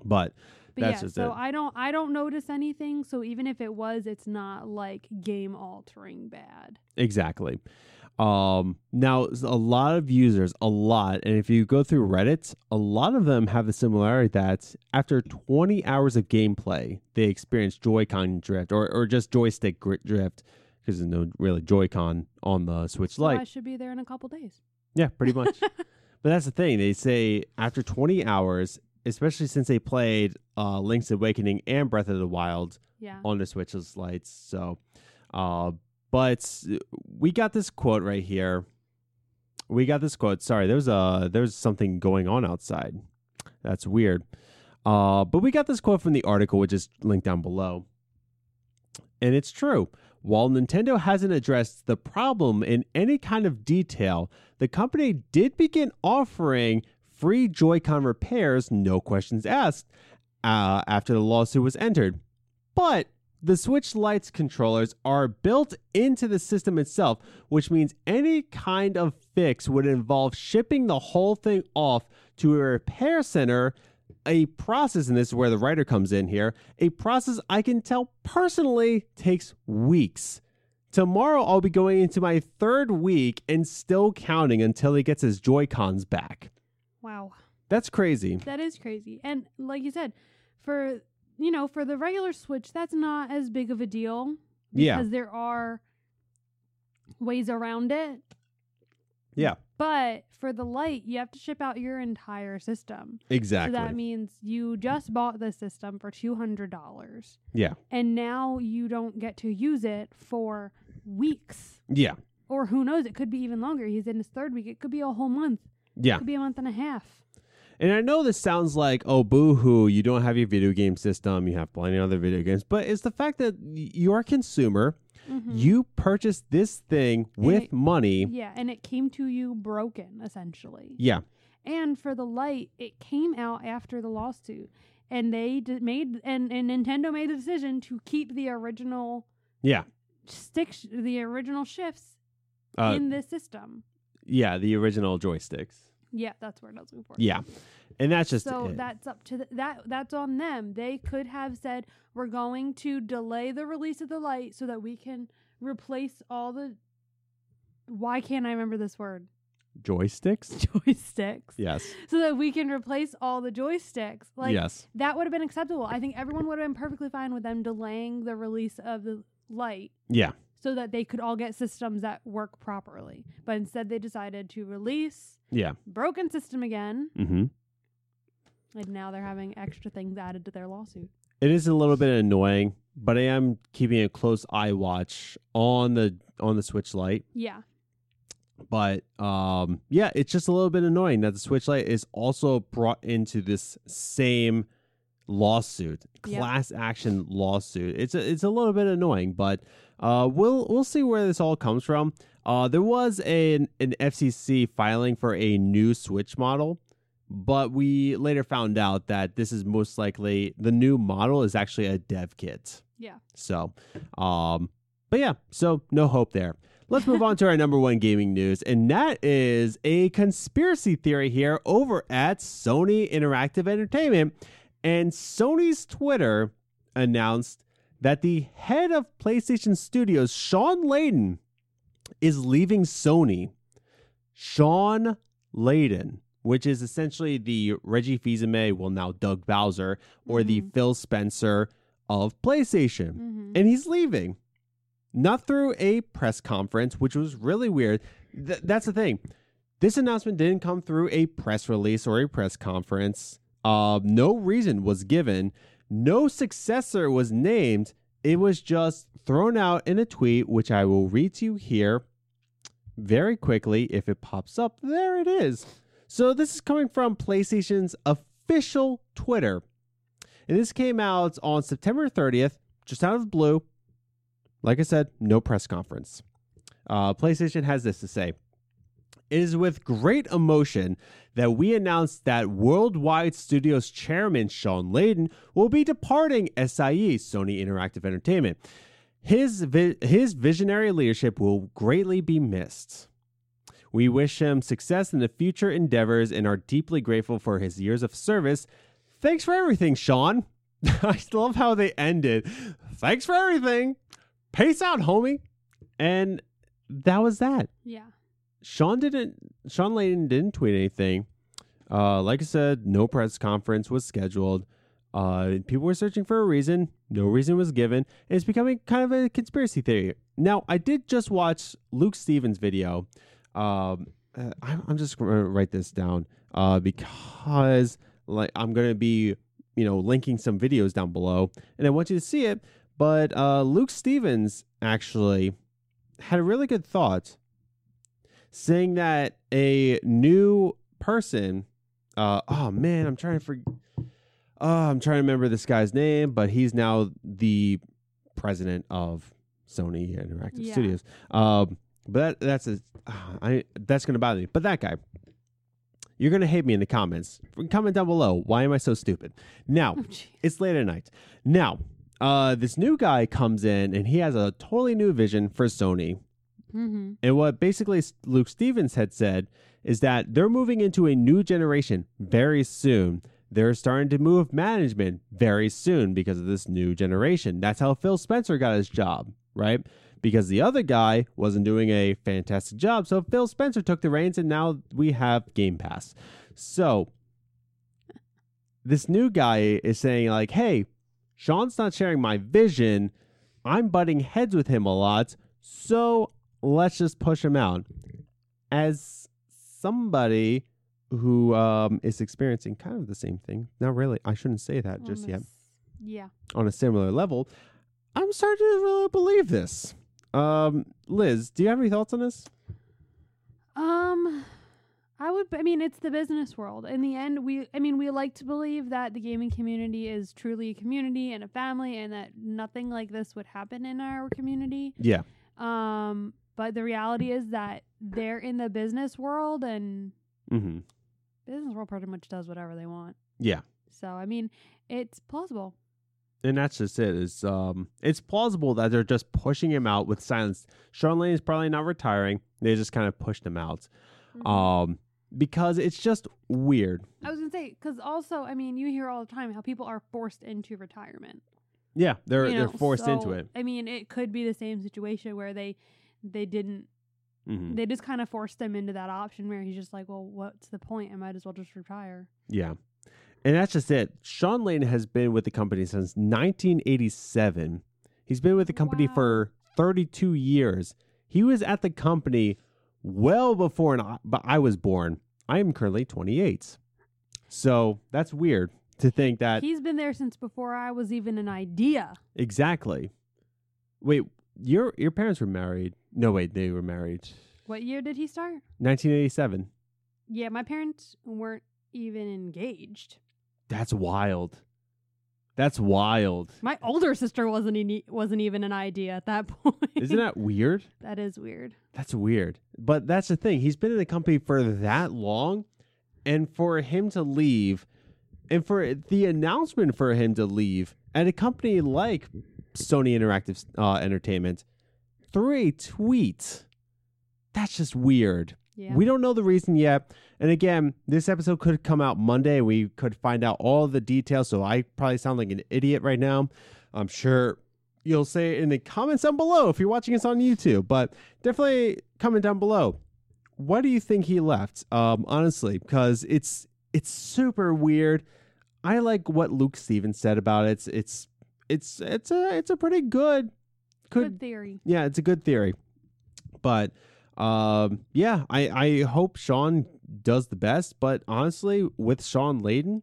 [SPEAKER 1] But
[SPEAKER 2] But
[SPEAKER 1] That's
[SPEAKER 2] yeah,
[SPEAKER 1] just
[SPEAKER 2] so
[SPEAKER 1] it.
[SPEAKER 2] I don't I don't notice anything. So even if it was, it's not like game altering bad.
[SPEAKER 1] exactly. Um, now, a lot of users, a lot, and if you go through Reddit, a lot of them have the similarity that after 20 hours of gameplay, they experience Joy-Con drift or, or just joystick drift because there's no really Joy-Con on the Switch
[SPEAKER 2] So
[SPEAKER 1] Lite.
[SPEAKER 2] I should be there in a couple days.
[SPEAKER 1] Yeah, pretty much. <laughs> but that's the thing. They say after 20 hours, especially since they played uh, Link's Awakening and Breath of the Wild
[SPEAKER 2] Yeah.
[SPEAKER 1] on the Switch's Lites. So, uh, but we got this quote right here. We got this quote. Sorry, there's a there's something going on outside. That's weird. Uh, but we got this quote from the article, which is linked down below. And it's true. While Nintendo hasn't addressed the problem in any kind of detail, the company did begin offering free Joy-Con repairs, no questions asked, uh, after the lawsuit was entered. But the Switch Lite's controllers are built into the system itself, which means any kind of fix would involve shipping the whole thing off to a repair center. A process, and this is where the writer comes in here, a process I can tell personally takes weeks. Tomorrow I'll be going into my third week and still counting until he gets his Joy-Cons back.
[SPEAKER 2] Wow.
[SPEAKER 1] That's crazy.
[SPEAKER 2] That is crazy. And like you said, for you know, for the regular Switch, that's not as big of a deal
[SPEAKER 1] Yeah.
[SPEAKER 2] because there are ways around it.
[SPEAKER 1] Yeah.
[SPEAKER 2] But for the light, you have to ship out your entire system.
[SPEAKER 1] Exactly.
[SPEAKER 2] So that means you just bought the system for $200
[SPEAKER 1] yeah.
[SPEAKER 2] and now you don't get to use it for weeks.
[SPEAKER 1] Yeah.
[SPEAKER 2] Or who knows, it could be even longer. He's in his third week. It could be a whole month.
[SPEAKER 1] Yeah.
[SPEAKER 2] It could be a month and a half.
[SPEAKER 1] And I know this sounds like, oh, boo hoo, you don't have your video game system, you have plenty of other video games, but it's the fact that you're a consumer,
[SPEAKER 2] Mhm.
[SPEAKER 1] you purchased this thing with
[SPEAKER 2] it-
[SPEAKER 1] money.
[SPEAKER 2] Yeah, and it came to you broken, essentially.
[SPEAKER 1] Yeah.
[SPEAKER 2] And for the light, it came out after the lawsuit, and they d- made and, and Nintendo made the decision to keep the original
[SPEAKER 1] Yeah.
[SPEAKER 2] stick, sh- the original shifts
[SPEAKER 1] Uh,
[SPEAKER 2] in this system.
[SPEAKER 1] yeah, the original joysticks.
[SPEAKER 2] Yeah, that's where I was looking for.
[SPEAKER 1] Yeah. And that's just
[SPEAKER 2] so
[SPEAKER 1] it.
[SPEAKER 2] that's up to the, that. That's on them. They could have said we're going to delay the release of the light so that we can replace all the. Why can't I remember this word?
[SPEAKER 1] joysticks? <laughs>
[SPEAKER 2] Joysticks.
[SPEAKER 1] Yes.
[SPEAKER 2] So that we can replace all the joysticks. Like
[SPEAKER 1] yes.
[SPEAKER 2] that would have been acceptable. I think everyone would have been perfectly fine with them delaying the release of the light
[SPEAKER 1] Yeah.
[SPEAKER 2] So that they could all get systems that work properly. But instead, they decided to release
[SPEAKER 1] Yeah.
[SPEAKER 2] broken system again,
[SPEAKER 1] Mm-hmm.
[SPEAKER 2] and now they're having extra things added to their lawsuit.
[SPEAKER 1] It is a little bit annoying, but I am keeping a close eye watch on the on the Switch Lite.
[SPEAKER 2] Yeah,
[SPEAKER 1] But um, yeah, it's just a little bit annoying that the Switch Lite is also brought into this same lawsuit,
[SPEAKER 2] Yep.
[SPEAKER 1] class action lawsuit. It's a, it's a little bit annoying, but uh, we'll we'll see where this all comes from. Uh, there was an an FCC filing for a new Switch model, but we later found out that this is most likely the new model is actually a dev kit.
[SPEAKER 2] yeah.
[SPEAKER 1] So, um, but yeah, so no hope there. Let's move on to our number one gaming news, and that is a conspiracy theory here over at Sony Interactive Entertainment. And Sony's Twitter announced that the head of PlayStation Studios, Shawn Layden, is leaving Sony. Shawn Layden, which is essentially the Reggie Fils-Aimé, well now Doug Bowser, or the
[SPEAKER 2] Mhm.
[SPEAKER 1] Phil Spencer of PlayStation
[SPEAKER 2] hmm
[SPEAKER 1] and he's leaving. Not through a press conference, which was really weird. Th- that's the thing. This announcement didn't come through a press release or a press conference. Uh, no reason was given. No successor was named. It was just thrown out in a tweet, which I will read to you here very quickly. If it pops up, there it is. So this is coming from PlayStation's official Twitter. And this came out on September 30th, just out of blue. Like I said, no press conference. Uh, PlayStation has this to say It is with great emotion that we announce that Worldwide Studios chairman Shawn Layden will be departing SIE, Sony Interactive Entertainment. His, vi- his visionary leadership will greatly be missed. We wish him success in the future endeavors and are deeply grateful for his years of service. Thanks for everything, Shawn. <laughs> I love how they ended. Thanks for everything. Peace out, homie. And that was that.
[SPEAKER 2] Yeah.
[SPEAKER 1] Shawn didn't. Shawn Layden didn't tweet anything. Uh, like I said, no press conference was scheduled. Uh, people were searching for a reason. No reason was given. It's becoming kind of a conspiracy theory. Now, I did just watch Luke Stephens' video. Um, uh, I'm, I'm just going to write this down uh, because like I'm going to be, you know, linking some videos down below, and I want you to see it. But uh, Luke Stephens actually had a really good thought saying that a new person uh oh man i'm trying to forget uh, I'm trying to remember this guy's name, but he's now the president of Sony Interactive
[SPEAKER 2] Yeah.
[SPEAKER 1] Studios. Um, but that, that's a, I that's gonna bother me. But that guy, you're gonna hate me in the comments. Comment down below. Why am I so stupid? Now,
[SPEAKER 2] Oh,
[SPEAKER 1] it's late at night. Now, uh, this new guy comes in and he has a totally new vision for Sony.
[SPEAKER 2] Mhm.
[SPEAKER 1] And what basically Luke Stephens had said is that they're moving into a new generation very soon. They're starting to move management very soon because of this new generation. That's how Phil Spencer got his job, right? Because the other guy wasn't doing a fantastic job. So Phil Spencer took the reins and now we have Game Pass. So this new guy is saying, like, hey, Shawn's not sharing my vision. I'm butting heads with him a lot. So let's just push him out. As somebody who um, is experiencing kind of the same thing, not really, I shouldn't say that just yet,
[SPEAKER 2] Yeah.
[SPEAKER 1] on a similar level, I'm starting to really believe this. Um, Liz, do you have any thoughts on this?
[SPEAKER 2] Um, I would. I mean, it's the business world. In the end, we. I mean, we like to believe that the gaming community is truly a community and a family, and that nothing like this would happen in our community.
[SPEAKER 1] Yeah.
[SPEAKER 2] Um, but the reality is that they're in the business world, and
[SPEAKER 1] Mm-hmm.
[SPEAKER 2] business world pretty much does whatever they want.
[SPEAKER 1] Yeah.
[SPEAKER 2] So, I mean, it's plausible.
[SPEAKER 1] And that's just it. Is um, it's plausible that they're just pushing him out with silence. Shawn Layden is probably not retiring. They just kind of pushed him out. Um, because it's just weird.
[SPEAKER 2] I was gonna say because also, I mean, you hear all the time how people are forced into retirement.
[SPEAKER 1] Yeah, they're
[SPEAKER 2] you
[SPEAKER 1] they're
[SPEAKER 2] know,
[SPEAKER 1] forced into it.
[SPEAKER 2] I mean, it could be the same situation where they they didn't
[SPEAKER 1] hmm
[SPEAKER 2] they just kind of forced him into that option where he's just like, well, what's the point? I might as well just retire.
[SPEAKER 1] Yeah. And that's just it. Shawn Layden has been with the company since 1987. He's been with the company
[SPEAKER 2] Wow.
[SPEAKER 1] for 32 years. He was at the company well before an, but I was born. I am currently 28. So that's weird to think that
[SPEAKER 2] He's been there since before I was even an idea.
[SPEAKER 1] exactly. Wait, your your parents were married? No, wait, they were married.
[SPEAKER 2] What year did he start?
[SPEAKER 1] 1987.
[SPEAKER 2] Yeah, my parents weren't even engaged.
[SPEAKER 1] That's wild. That's wild.
[SPEAKER 2] My older sister wasn't e- wasn't even an idea at that <laughs> point.
[SPEAKER 1] Isn't that weird?
[SPEAKER 2] that is weird.
[SPEAKER 1] That's weird. But that's the thing. He's been in the company for that long. And for him to leave, and for the announcement for him to leave at a company like Sony Interactive uh, Entertainment through a tweet, that's just weird.
[SPEAKER 2] Yeah.
[SPEAKER 1] We don't know the reason yet. And again, this episode could come out Monday. We could find out all the details. So I probably sound like an idiot right now. I'm sure you'll say it in the comments down below if you're watching us on YouTube. But definitely comment down below. Why do you think he left? Um, honestly, because it's it's super weird. I like what Luke Stephens said about it. It's it's it's it's a it's a pretty good
[SPEAKER 2] Good theory.
[SPEAKER 1] yeah, it's a good theory. But um, yeah, I, I hope Shawn does the best. But honestly, with Shawn Layden,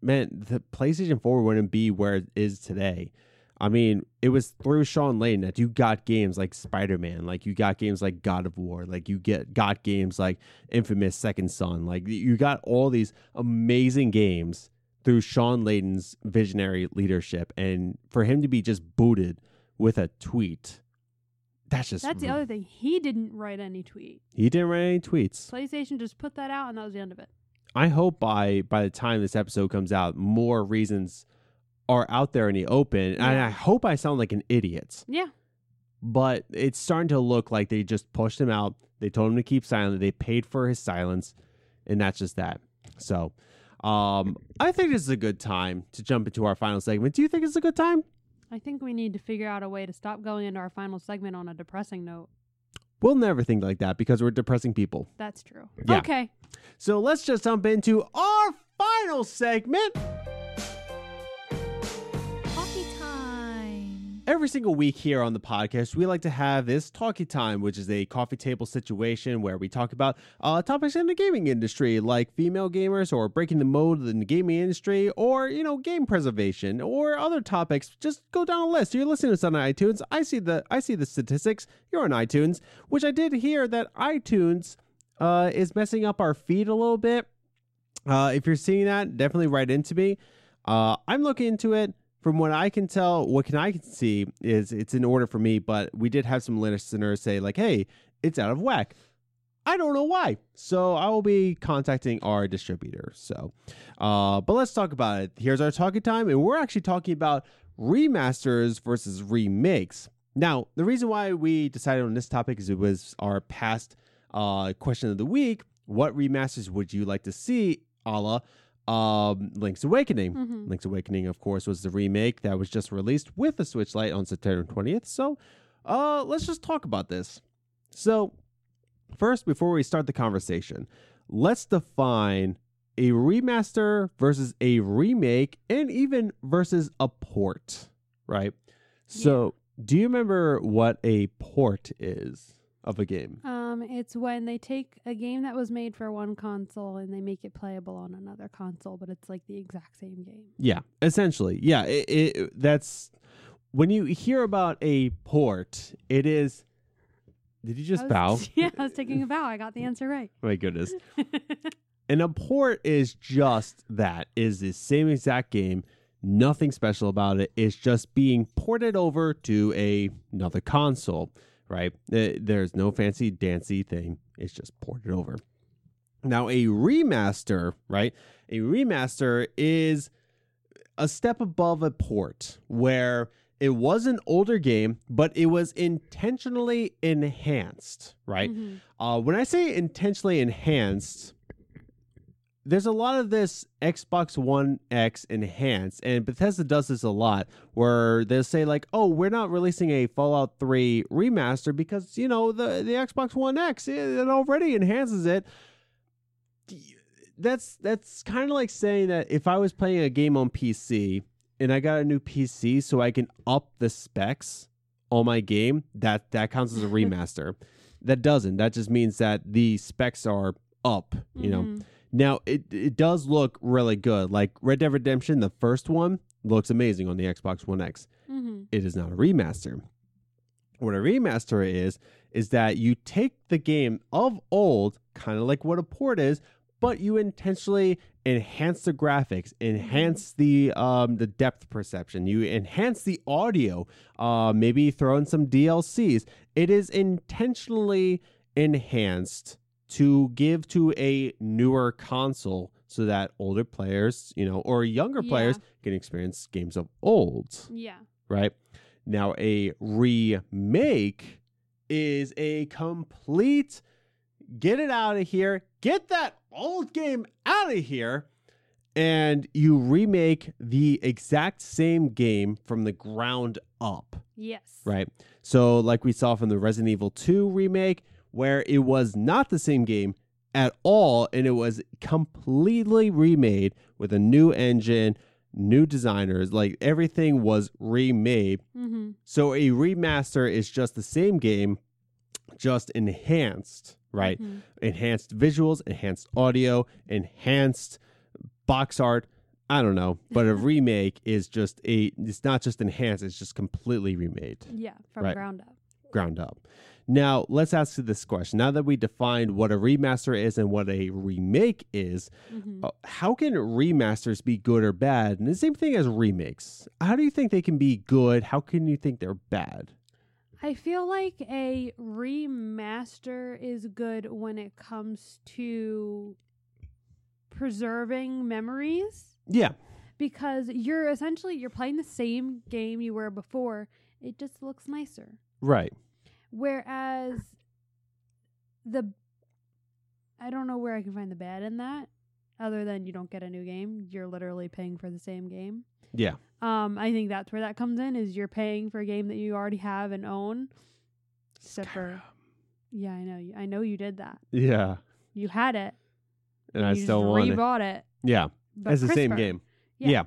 [SPEAKER 1] man, the PlayStation 4 wouldn't be where it is today. I mean, it was through Shawn Layden that you got games like Spider Man, like you got games like God of War, like you get got games like Infamous Second Son, like you got all these amazing games through Shawn Layden's visionary leadership, and for him to be just booted with a tweet, that's just
[SPEAKER 2] That's the other thing. He didn't write any tweet.
[SPEAKER 1] he didn't write any tweets.
[SPEAKER 2] PlayStation just put that out, and that was the end of it.
[SPEAKER 1] I hope by by the time this episode comes out, more reasons are out there in the open, and I hope I sound like an idiot.
[SPEAKER 2] Yeah.
[SPEAKER 1] But it's starting to look like they just pushed him out. They told him to keep silent. They paid for his silence, and that's just that. So, um, I think this is a good time to jump into our final segment. Do you think it's a good time?
[SPEAKER 2] I think we need to figure out a way to stop going into our final segment on a depressing note.
[SPEAKER 1] We'll never think like that because we're depressing people.
[SPEAKER 2] That's true.
[SPEAKER 1] Yeah.
[SPEAKER 2] Okay.
[SPEAKER 1] So let's just jump into our final segment. Every single week here on the podcast, we like to have this talkie time, which is a coffee table situation where we talk about uh, topics in the gaming industry, like female gamers or breaking the mold in the gaming industry, or you know, game preservation, or other topics. Just go down a list. You're listening to us on iTunes. I see the I see the statistics. You're on iTunes, which I did hear that iTunes uh, is messing up our feed a little bit. Uh, if you're seeing that, definitely write into me. Uh, I'm looking into it. From what I can tell, what can I see is it's in order for me, but we did have some listeners say like, "Hey, it's out of whack." I don't know why. So I will be contacting our distributor. So, uh, but let's talk about it. Here's our talking time, and we're actually talking about remasters versus remakes. Now, the reason why we decided on this topic is it was our past uh, question of the week. What remasters would you like to see, a la um, Link's Awakening?
[SPEAKER 2] Mhm.
[SPEAKER 1] Link's Awakening, of course, was the remake that was just released with the Switch Lite on September 20th. So, uh, let's just talk about this. So, first, before we start the conversation, let's define a remaster versus a remake and even versus a port, right? So, do you remember what a port is of a game?
[SPEAKER 2] Um, it's when they take a game that was made for one console and they make it playable on another console, but it's like the exact same game.
[SPEAKER 1] Yeah, essentially. Yeah, it, it, that's when you hear about a port, it is. Did you just
[SPEAKER 2] I
[SPEAKER 1] bow? <laughs>
[SPEAKER 2] Yeah, I was taking a bow. I got the answer right. <laughs>
[SPEAKER 1] My goodness. <laughs> And a port is just that is the same exact game. Nothing special about it. It's just being ported over to a, another console, right? Eh, There's no fancy dancy thing. It's just ported over. Now, a remaster, right? A remaster is a step above a port where it was an older game, but it was intentionally enhanced, right?
[SPEAKER 2] Mhm.
[SPEAKER 1] Uh, when I say intentionally enhanced, there's a lot of this Xbox One X enhanced, and Bethesda does this a lot, where they'll say like, "Oh, we're not releasing a Fallout 3 remaster because you know the the Xbox One X it, it already enhances it." That's that's kind of like saying that if I was playing a game on PC and I got a new PC so I can up the specs on my game, that that counts as a <laughs> remaster. that doesn't. That just means that the specs are up, you know.
[SPEAKER 2] Mm-hmm.
[SPEAKER 1] Now it it does look really good. Like Red Dead Redemption, the first one looks amazing on the Xbox One X.
[SPEAKER 2] Mhm.
[SPEAKER 1] It is not a remaster. What a remaster is is that you take the game of old, kind of like what a port is, but you intentionally enhance the graphics, enhance the um the depth perception, you enhance the audio, uh maybe throw in some DLCs. It is intentionally enhanced to give to a newer console so that older players, you know, or younger players can experience games of old,
[SPEAKER 2] Yeah.
[SPEAKER 1] right? Now, a remake is a complete get it out of here, get that old game out of here, and you remake the exact same game from the ground up
[SPEAKER 2] Yes.
[SPEAKER 1] right? So, like we saw from the Resident Evil 2 remake, where it was not the same game at all, and it was completely remade with a new engine, new designers, like everything was remade.
[SPEAKER 2] Mm-hmm.
[SPEAKER 1] So, a remaster is just the same game, just enhanced, right?
[SPEAKER 2] Mm-hmm.
[SPEAKER 1] Enhanced visuals, enhanced audio, enhanced box art. I don't know, but a <laughs> remake is just a, it's not just enhanced, it's just completely remade
[SPEAKER 2] Yeah, from
[SPEAKER 1] Right.
[SPEAKER 2] ground up.
[SPEAKER 1] ground up. Now, let's ask you this question. Now that we defined what a remaster is and what a remake is,
[SPEAKER 2] hmm
[SPEAKER 1] uh, how can remasters be good or bad? And the same thing as remakes. How do you think they can be good? How can you think they're bad?
[SPEAKER 2] I feel like a remaster is good when it comes to preserving memories
[SPEAKER 1] Yeah.
[SPEAKER 2] because you're essentially you're playing the same game you were before. It just looks nicer.
[SPEAKER 1] Right.
[SPEAKER 2] Whereas the I don't know where I can find the bad in that other than you don't get a new game. You're literally paying for the same game.
[SPEAKER 1] Yeah.
[SPEAKER 2] Um, I think that's where that comes in is you're paying for a game that you already have and own. Except for yeah, I know you. I know you did that.
[SPEAKER 1] Yeah.
[SPEAKER 2] You had it,
[SPEAKER 1] And I still want it.
[SPEAKER 2] bought it.
[SPEAKER 1] Yeah.
[SPEAKER 2] But
[SPEAKER 1] It's the same game.
[SPEAKER 2] Yeah.
[SPEAKER 1] yeah.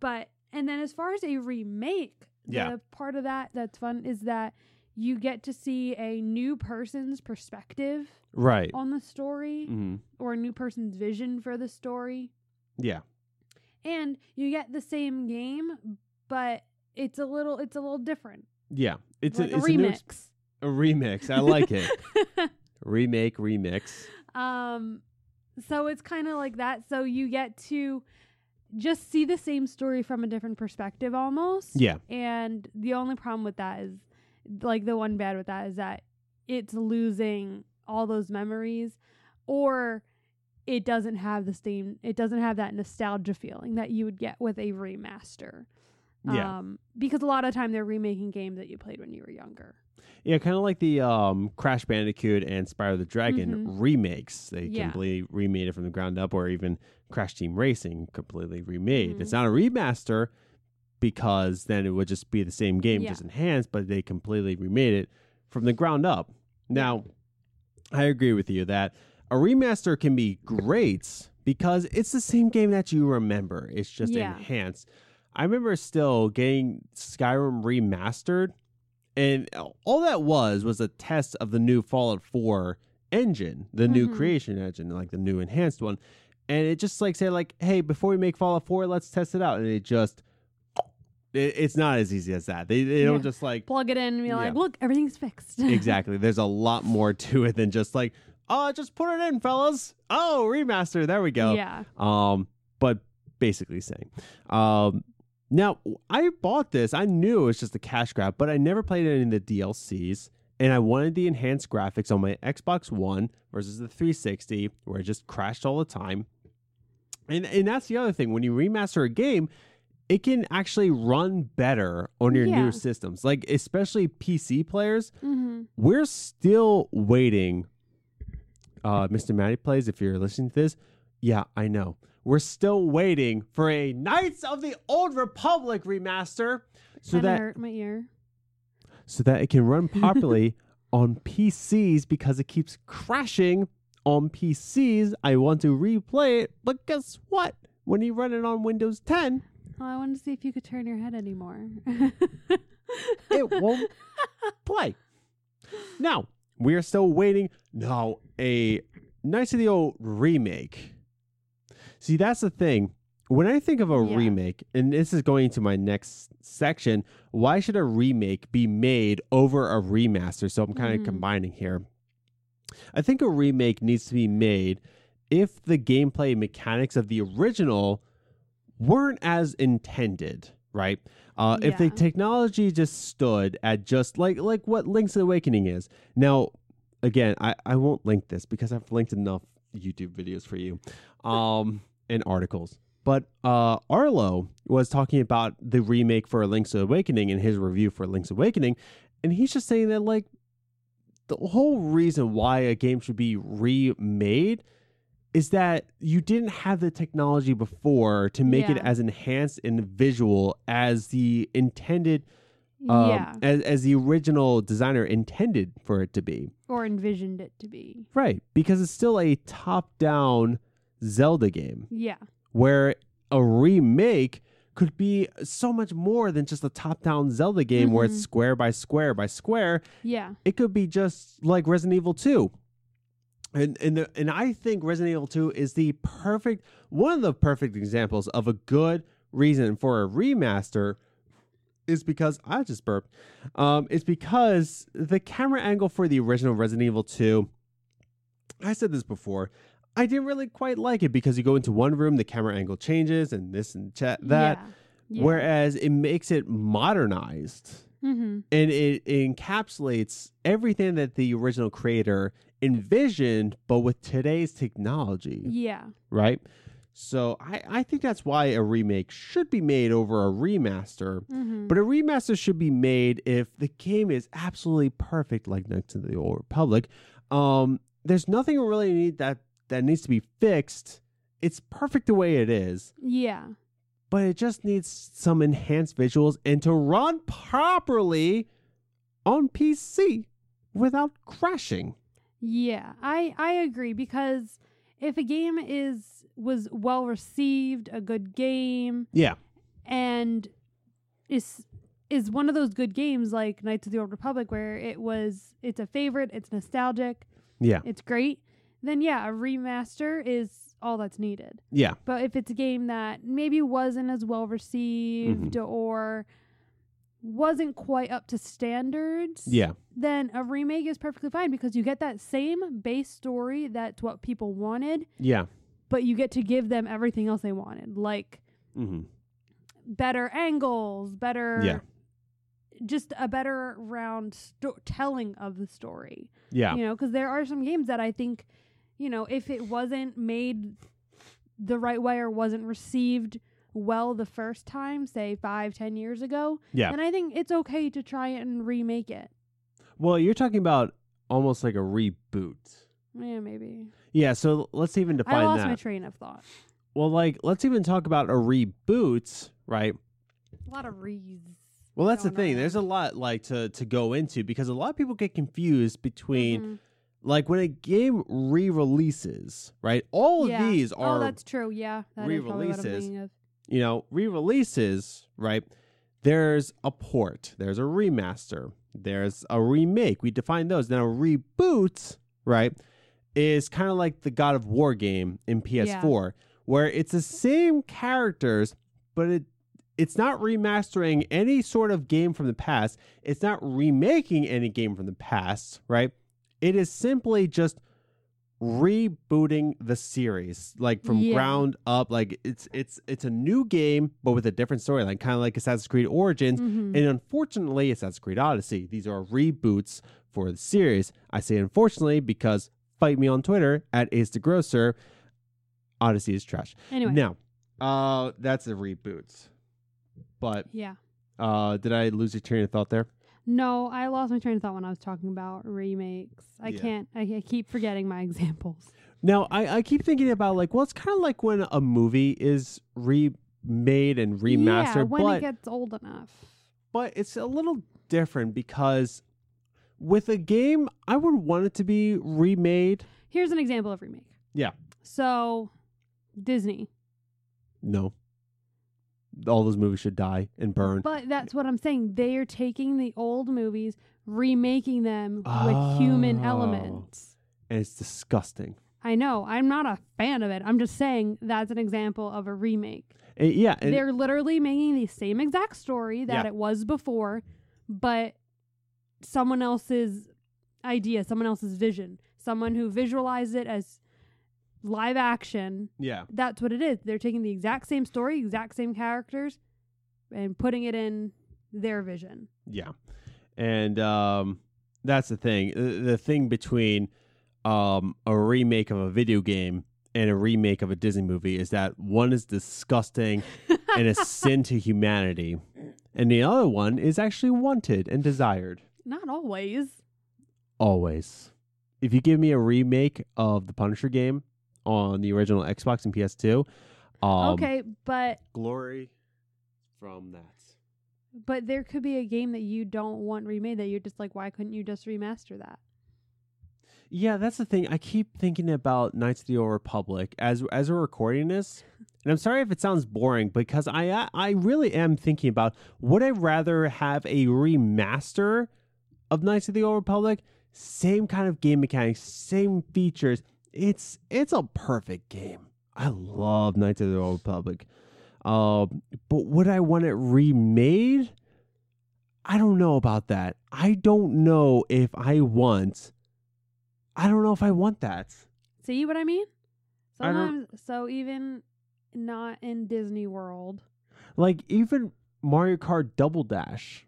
[SPEAKER 2] But and then as far as a remake,
[SPEAKER 1] Yeah.
[SPEAKER 2] the part of that that's fun is that you get to see a new person's perspective
[SPEAKER 1] Right.
[SPEAKER 2] on the story
[SPEAKER 1] hmm
[SPEAKER 2] or a new person's vision for the story.
[SPEAKER 1] Yeah.
[SPEAKER 2] And you get the same game, but it's a little it's a little different.
[SPEAKER 1] Yeah. It's
[SPEAKER 2] like
[SPEAKER 1] a, it's a,
[SPEAKER 2] remix.
[SPEAKER 1] a remix. I like it. <laughs> Remake, remix.
[SPEAKER 2] um so it's kind of like that so you get to just see the same story from a different perspective almost.
[SPEAKER 1] Yeah.
[SPEAKER 2] And the only problem with that is like the one bad with that is that it's losing all those memories or it doesn't have the same it doesn't have that nostalgia feeling that you would get with a remaster.
[SPEAKER 1] Yeah.
[SPEAKER 2] Um because a lot of time they're remaking games that you played when you were younger.
[SPEAKER 1] Yeah, kind of like the um, Crash Bandicoot and Spyro the Dragon
[SPEAKER 2] Mhm.
[SPEAKER 1] remakes. They
[SPEAKER 2] Yeah.
[SPEAKER 1] completely remade it from the ground up, or even Crash Team Racing completely remade.
[SPEAKER 2] Mhm.
[SPEAKER 1] It's not a remaster because then it would just be the same game,
[SPEAKER 2] Yeah.
[SPEAKER 1] just enhanced, but they completely remade it from the ground up. Now, I agree with you that a remaster can be great because it's the same game that you remember. It's just
[SPEAKER 2] Yeah.
[SPEAKER 1] enhanced. I remember still getting Skyrim remastered, and all that was was a test of the new Fallout 4 engine, the new
[SPEAKER 2] Mhm.
[SPEAKER 1] creation engine, like the new enhanced one. And it just like said like, hey, before we make Fallout 4, let's test it out. And it just it, it's not as easy as that. They they
[SPEAKER 2] Yeah.
[SPEAKER 1] don't just like
[SPEAKER 2] Plug it in and be
[SPEAKER 1] Yeah.
[SPEAKER 2] like, look, everything's fixed. <laughs>
[SPEAKER 1] exactly. There's a lot more to it than just like, oh, just put it in, fellas. Oh, remaster. There we go.
[SPEAKER 2] Yeah.
[SPEAKER 1] Um, but basically saying, um, now I bought this. I knew it was just a cash grab, but I never played any of the DLCs, and I wanted the enhanced graphics on my Xbox One versus the 360, where it just crashed all the time. And and that's the other thing. When you remaster a game, it can actually run better on your
[SPEAKER 2] Yeah.
[SPEAKER 1] new systems. Like especially PC players,
[SPEAKER 2] Mm-hmm.
[SPEAKER 1] we're still waiting. Uh, Mr. Matty plays. If you're listening to this, yeah, I know. We're still waiting for a Knights of the Old Republic remaster, so
[SPEAKER 2] Kinda
[SPEAKER 1] that
[SPEAKER 2] hurt my ear.
[SPEAKER 1] so that it can run properly <laughs> on PCs because it keeps crashing on PCs. I want to replay it, but guess what? When you run it on Windows 10,
[SPEAKER 2] Oh, I wanted to see if you could turn your head anymore. <laughs>
[SPEAKER 1] it won't play. Now, we are still waiting. No, a Knights of the Old remake. See, that's the thing. When I think of a
[SPEAKER 2] Yeah.
[SPEAKER 1] remake, and this is going to my next section, why should a remake be made over a remaster? So I'm kind of
[SPEAKER 2] Mhm.
[SPEAKER 1] combining here. I think a remake needs to be made if the gameplay mechanics of the original weren't as intended, right? Uh, If the technology just stood at just like like what Link's Awakening is. Now, again, I, I won't link this because I've linked enough YouTube videos for you, um, <laughs> and articles. But uh, Arlo was talking about the remake for Link's Awakening in his review for Link's Awakening, and he's just saying that like the whole reason why a game should be remade is that you didn't have the technology before to make it as enhanced and visual as the intended um,
[SPEAKER 2] yeah.
[SPEAKER 1] as, as the original designer intended for it to be
[SPEAKER 2] Or envisioned it to be.
[SPEAKER 1] right because it's still a top down zelda game
[SPEAKER 2] Yeah.
[SPEAKER 1] where a remake could be so much more than just a top down zelda game where it's
[SPEAKER 2] Mhm.
[SPEAKER 1] square by square by square
[SPEAKER 2] Yeah.
[SPEAKER 1] it could be just like Resident Evil 2. And and the, and I think Resident Evil 2 is the perfect one of the perfect examples of a good reason for a remaster is because I just burped. Um it's because the camera angle for the original Resident Evil 2 I said this before. I didn't really quite like it because you go into one room, the camera angle changes, and this and chat that.
[SPEAKER 2] Yeah. Yeah.
[SPEAKER 1] Whereas it makes it modernized
[SPEAKER 2] Mm-hmm.
[SPEAKER 1] and it, encapsulates everything that the original creator envisioned, but with today's technology,
[SPEAKER 2] Yeah.
[SPEAKER 1] right? So I, I think that's why a remake should be made over a remaster.
[SPEAKER 2] Mm-hmm.
[SPEAKER 1] But a remaster should be made if the game is absolutely perfect, like Knights to the Old Republic. Um, there's nothing really need that that needs to be fixed. It's perfect the way it is
[SPEAKER 2] yeah.
[SPEAKER 1] but it just needs some enhanced visuals and to run properly on PC without crashing.
[SPEAKER 2] Yeah. I I agree because if a game is was well received, a good game,
[SPEAKER 1] Yeah.
[SPEAKER 2] and is is one of those good games like Knights of the Old Republic where it was it's a favorite, it's nostalgic,
[SPEAKER 1] Yeah.
[SPEAKER 2] it's great, then yeah, a remaster is all that's needed.
[SPEAKER 1] Yeah.
[SPEAKER 2] But if it's a game that maybe wasn't as well received
[SPEAKER 1] Mm-hmm.
[SPEAKER 2] or wasn't quite up to standards,
[SPEAKER 1] Yeah.
[SPEAKER 2] then a remake is perfectly fine because you get that same base story that's what people wanted,
[SPEAKER 1] Yeah.
[SPEAKER 2] but you get to give them everything else they wanted, like
[SPEAKER 1] hmm
[SPEAKER 2] better angles, better
[SPEAKER 1] Yeah.
[SPEAKER 2] just a better round sto- telling of the story.
[SPEAKER 1] Yeah.
[SPEAKER 2] You know, because there are some games that I think, you know, if it wasn't made the right way or wasn't received well the first time, say five, ten years ago,
[SPEAKER 1] Yeah.
[SPEAKER 2] then I think it's okay to try it and remake it.
[SPEAKER 1] Well, you're talking about almost like a reboot.
[SPEAKER 2] Yeah, maybe.
[SPEAKER 1] Yeah. So let's even define that.
[SPEAKER 2] I lost
[SPEAKER 1] that.
[SPEAKER 2] my train of thought.
[SPEAKER 1] well, like let's even talk about a reboot, right?
[SPEAKER 2] A lot of rees.
[SPEAKER 1] Well, that's the thing.
[SPEAKER 2] on.
[SPEAKER 1] There's a lot like to to go into because a lot of people get confused between
[SPEAKER 2] Mhm.
[SPEAKER 1] like when a game re-releases, right? All
[SPEAKER 2] Yeah.
[SPEAKER 1] of these are
[SPEAKER 2] Oh, that's true. Yeah, that is probably what I'm
[SPEAKER 1] re-releases. You know, re-releases, right? There's a port, there's a remaster, there's a remake. We define those. Now, a reboot, right, is kind of like the God of War game in PS4, where it's the same characters, but it it's not remastering any sort of game from the past. It's not remaking any game from the past, right? It is simply just rebooting the series like from
[SPEAKER 2] Yeah.
[SPEAKER 1] ground up. Like it's it's it's a new game but with a different storyline kind of like assassin's creed origins.
[SPEAKER 2] Mhm.
[SPEAKER 1] and unfortunately assassin's creed odyssey these are reboots for the series. I say unfortunately because fight me on twitter at ace the grocer. Odyssey is trash.
[SPEAKER 2] Anyway,
[SPEAKER 1] now uh that's a reboot. But
[SPEAKER 2] yeah.
[SPEAKER 1] uh did i lose your train of thought there
[SPEAKER 2] No, I lost my train of thought when I was talking about remakes. I
[SPEAKER 1] Yeah.
[SPEAKER 2] can't. I, I keep forgetting my <laughs> examples.
[SPEAKER 1] Now, I, I keep thinking about like, well, it's kind of like when a movie is remade and remastered,
[SPEAKER 2] yeah, when
[SPEAKER 1] but
[SPEAKER 2] it gets old enough.
[SPEAKER 1] but it's a little different because with a game, I would want it to be remade.
[SPEAKER 2] Here's an example of remake.
[SPEAKER 1] Yeah.
[SPEAKER 2] So, Disney.
[SPEAKER 1] No, all those movies should die and burn.
[SPEAKER 2] But that's what I'm saying. They are taking the old movies, remaking them with human
[SPEAKER 1] Oh.
[SPEAKER 2] elements.
[SPEAKER 1] and it's disgusting.
[SPEAKER 2] I know. I'm not a fan of it. I'm just saying that's an example of a remake.
[SPEAKER 1] And yeah, and
[SPEAKER 2] They're literally making the same exact story that
[SPEAKER 1] Yeah.
[SPEAKER 2] it was before, but someone else's idea, someone else's vision, someone who visualized it as live action.
[SPEAKER 1] yeah,
[SPEAKER 2] That's what it is. They're taking the exact same story, exact same characters, and putting it in their vision.
[SPEAKER 1] yeah, and um, that's the thing. The, thing between um a remake of a video game and a remake of a Disney movie is that one is disgusting <laughs> and a sin to humanity, and the other one is actually wanted and desired.
[SPEAKER 2] Not always.
[SPEAKER 1] Always. If you give me a remake of the Punisher game on the original Xbox and PS2, um,
[SPEAKER 2] okay, but
[SPEAKER 1] glory from that.
[SPEAKER 2] but there could be a game that you don't want remade that you're just like, why couldn't you just remaster that?
[SPEAKER 1] Yeah, that's the thing. I keep thinking about Knights of the Old Republic as as we're recording this, <laughs> and I'm sorry if it sounds boring because I I really am thinking about would I rather have a remaster of Knights of the Old Republic, same kind of game mechanics, same features. It's it's a perfect game. I love Knights of the Old Republic, um, but would I want it remade? I don't know about that. I don't know if I want. I don't know if I want that.
[SPEAKER 2] See what I mean?
[SPEAKER 1] I
[SPEAKER 2] Sometimes, so even not in Disney World,
[SPEAKER 1] Like even Mario Kart Double Dash.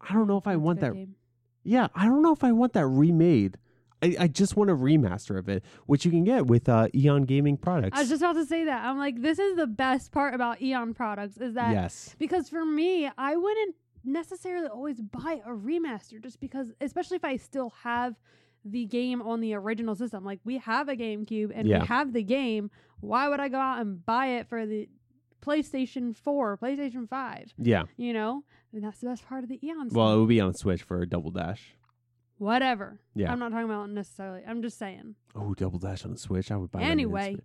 [SPEAKER 1] I don't know if I
[SPEAKER 2] that's
[SPEAKER 1] want that.
[SPEAKER 2] game.
[SPEAKER 1] Yeah, I don't know if I want that remade. I, I just want a remaster of it, which you can get with uh, Eon Gaming products.
[SPEAKER 2] I was just about to say that. I'm like, this is the best part about Eon products is that
[SPEAKER 1] yes.
[SPEAKER 2] because for me, I wouldn't necessarily always buy a remaster just because, especially if I still have the game on the original system. Like we have a GameCube and
[SPEAKER 1] Yeah.
[SPEAKER 2] we have the game. Why would I go out and buy it for the PlayStation 4, PlayStation 5?
[SPEAKER 1] Yeah.
[SPEAKER 2] You know? And that's the best part of the Eon
[SPEAKER 1] Well, it would be on Switch for a Double Dash.
[SPEAKER 2] Whatever.
[SPEAKER 1] Yeah.
[SPEAKER 2] I'm not talking about necessarily. I'm just saying.
[SPEAKER 1] Oh, Double Dash on the Switch. I would buy that
[SPEAKER 2] Anyway.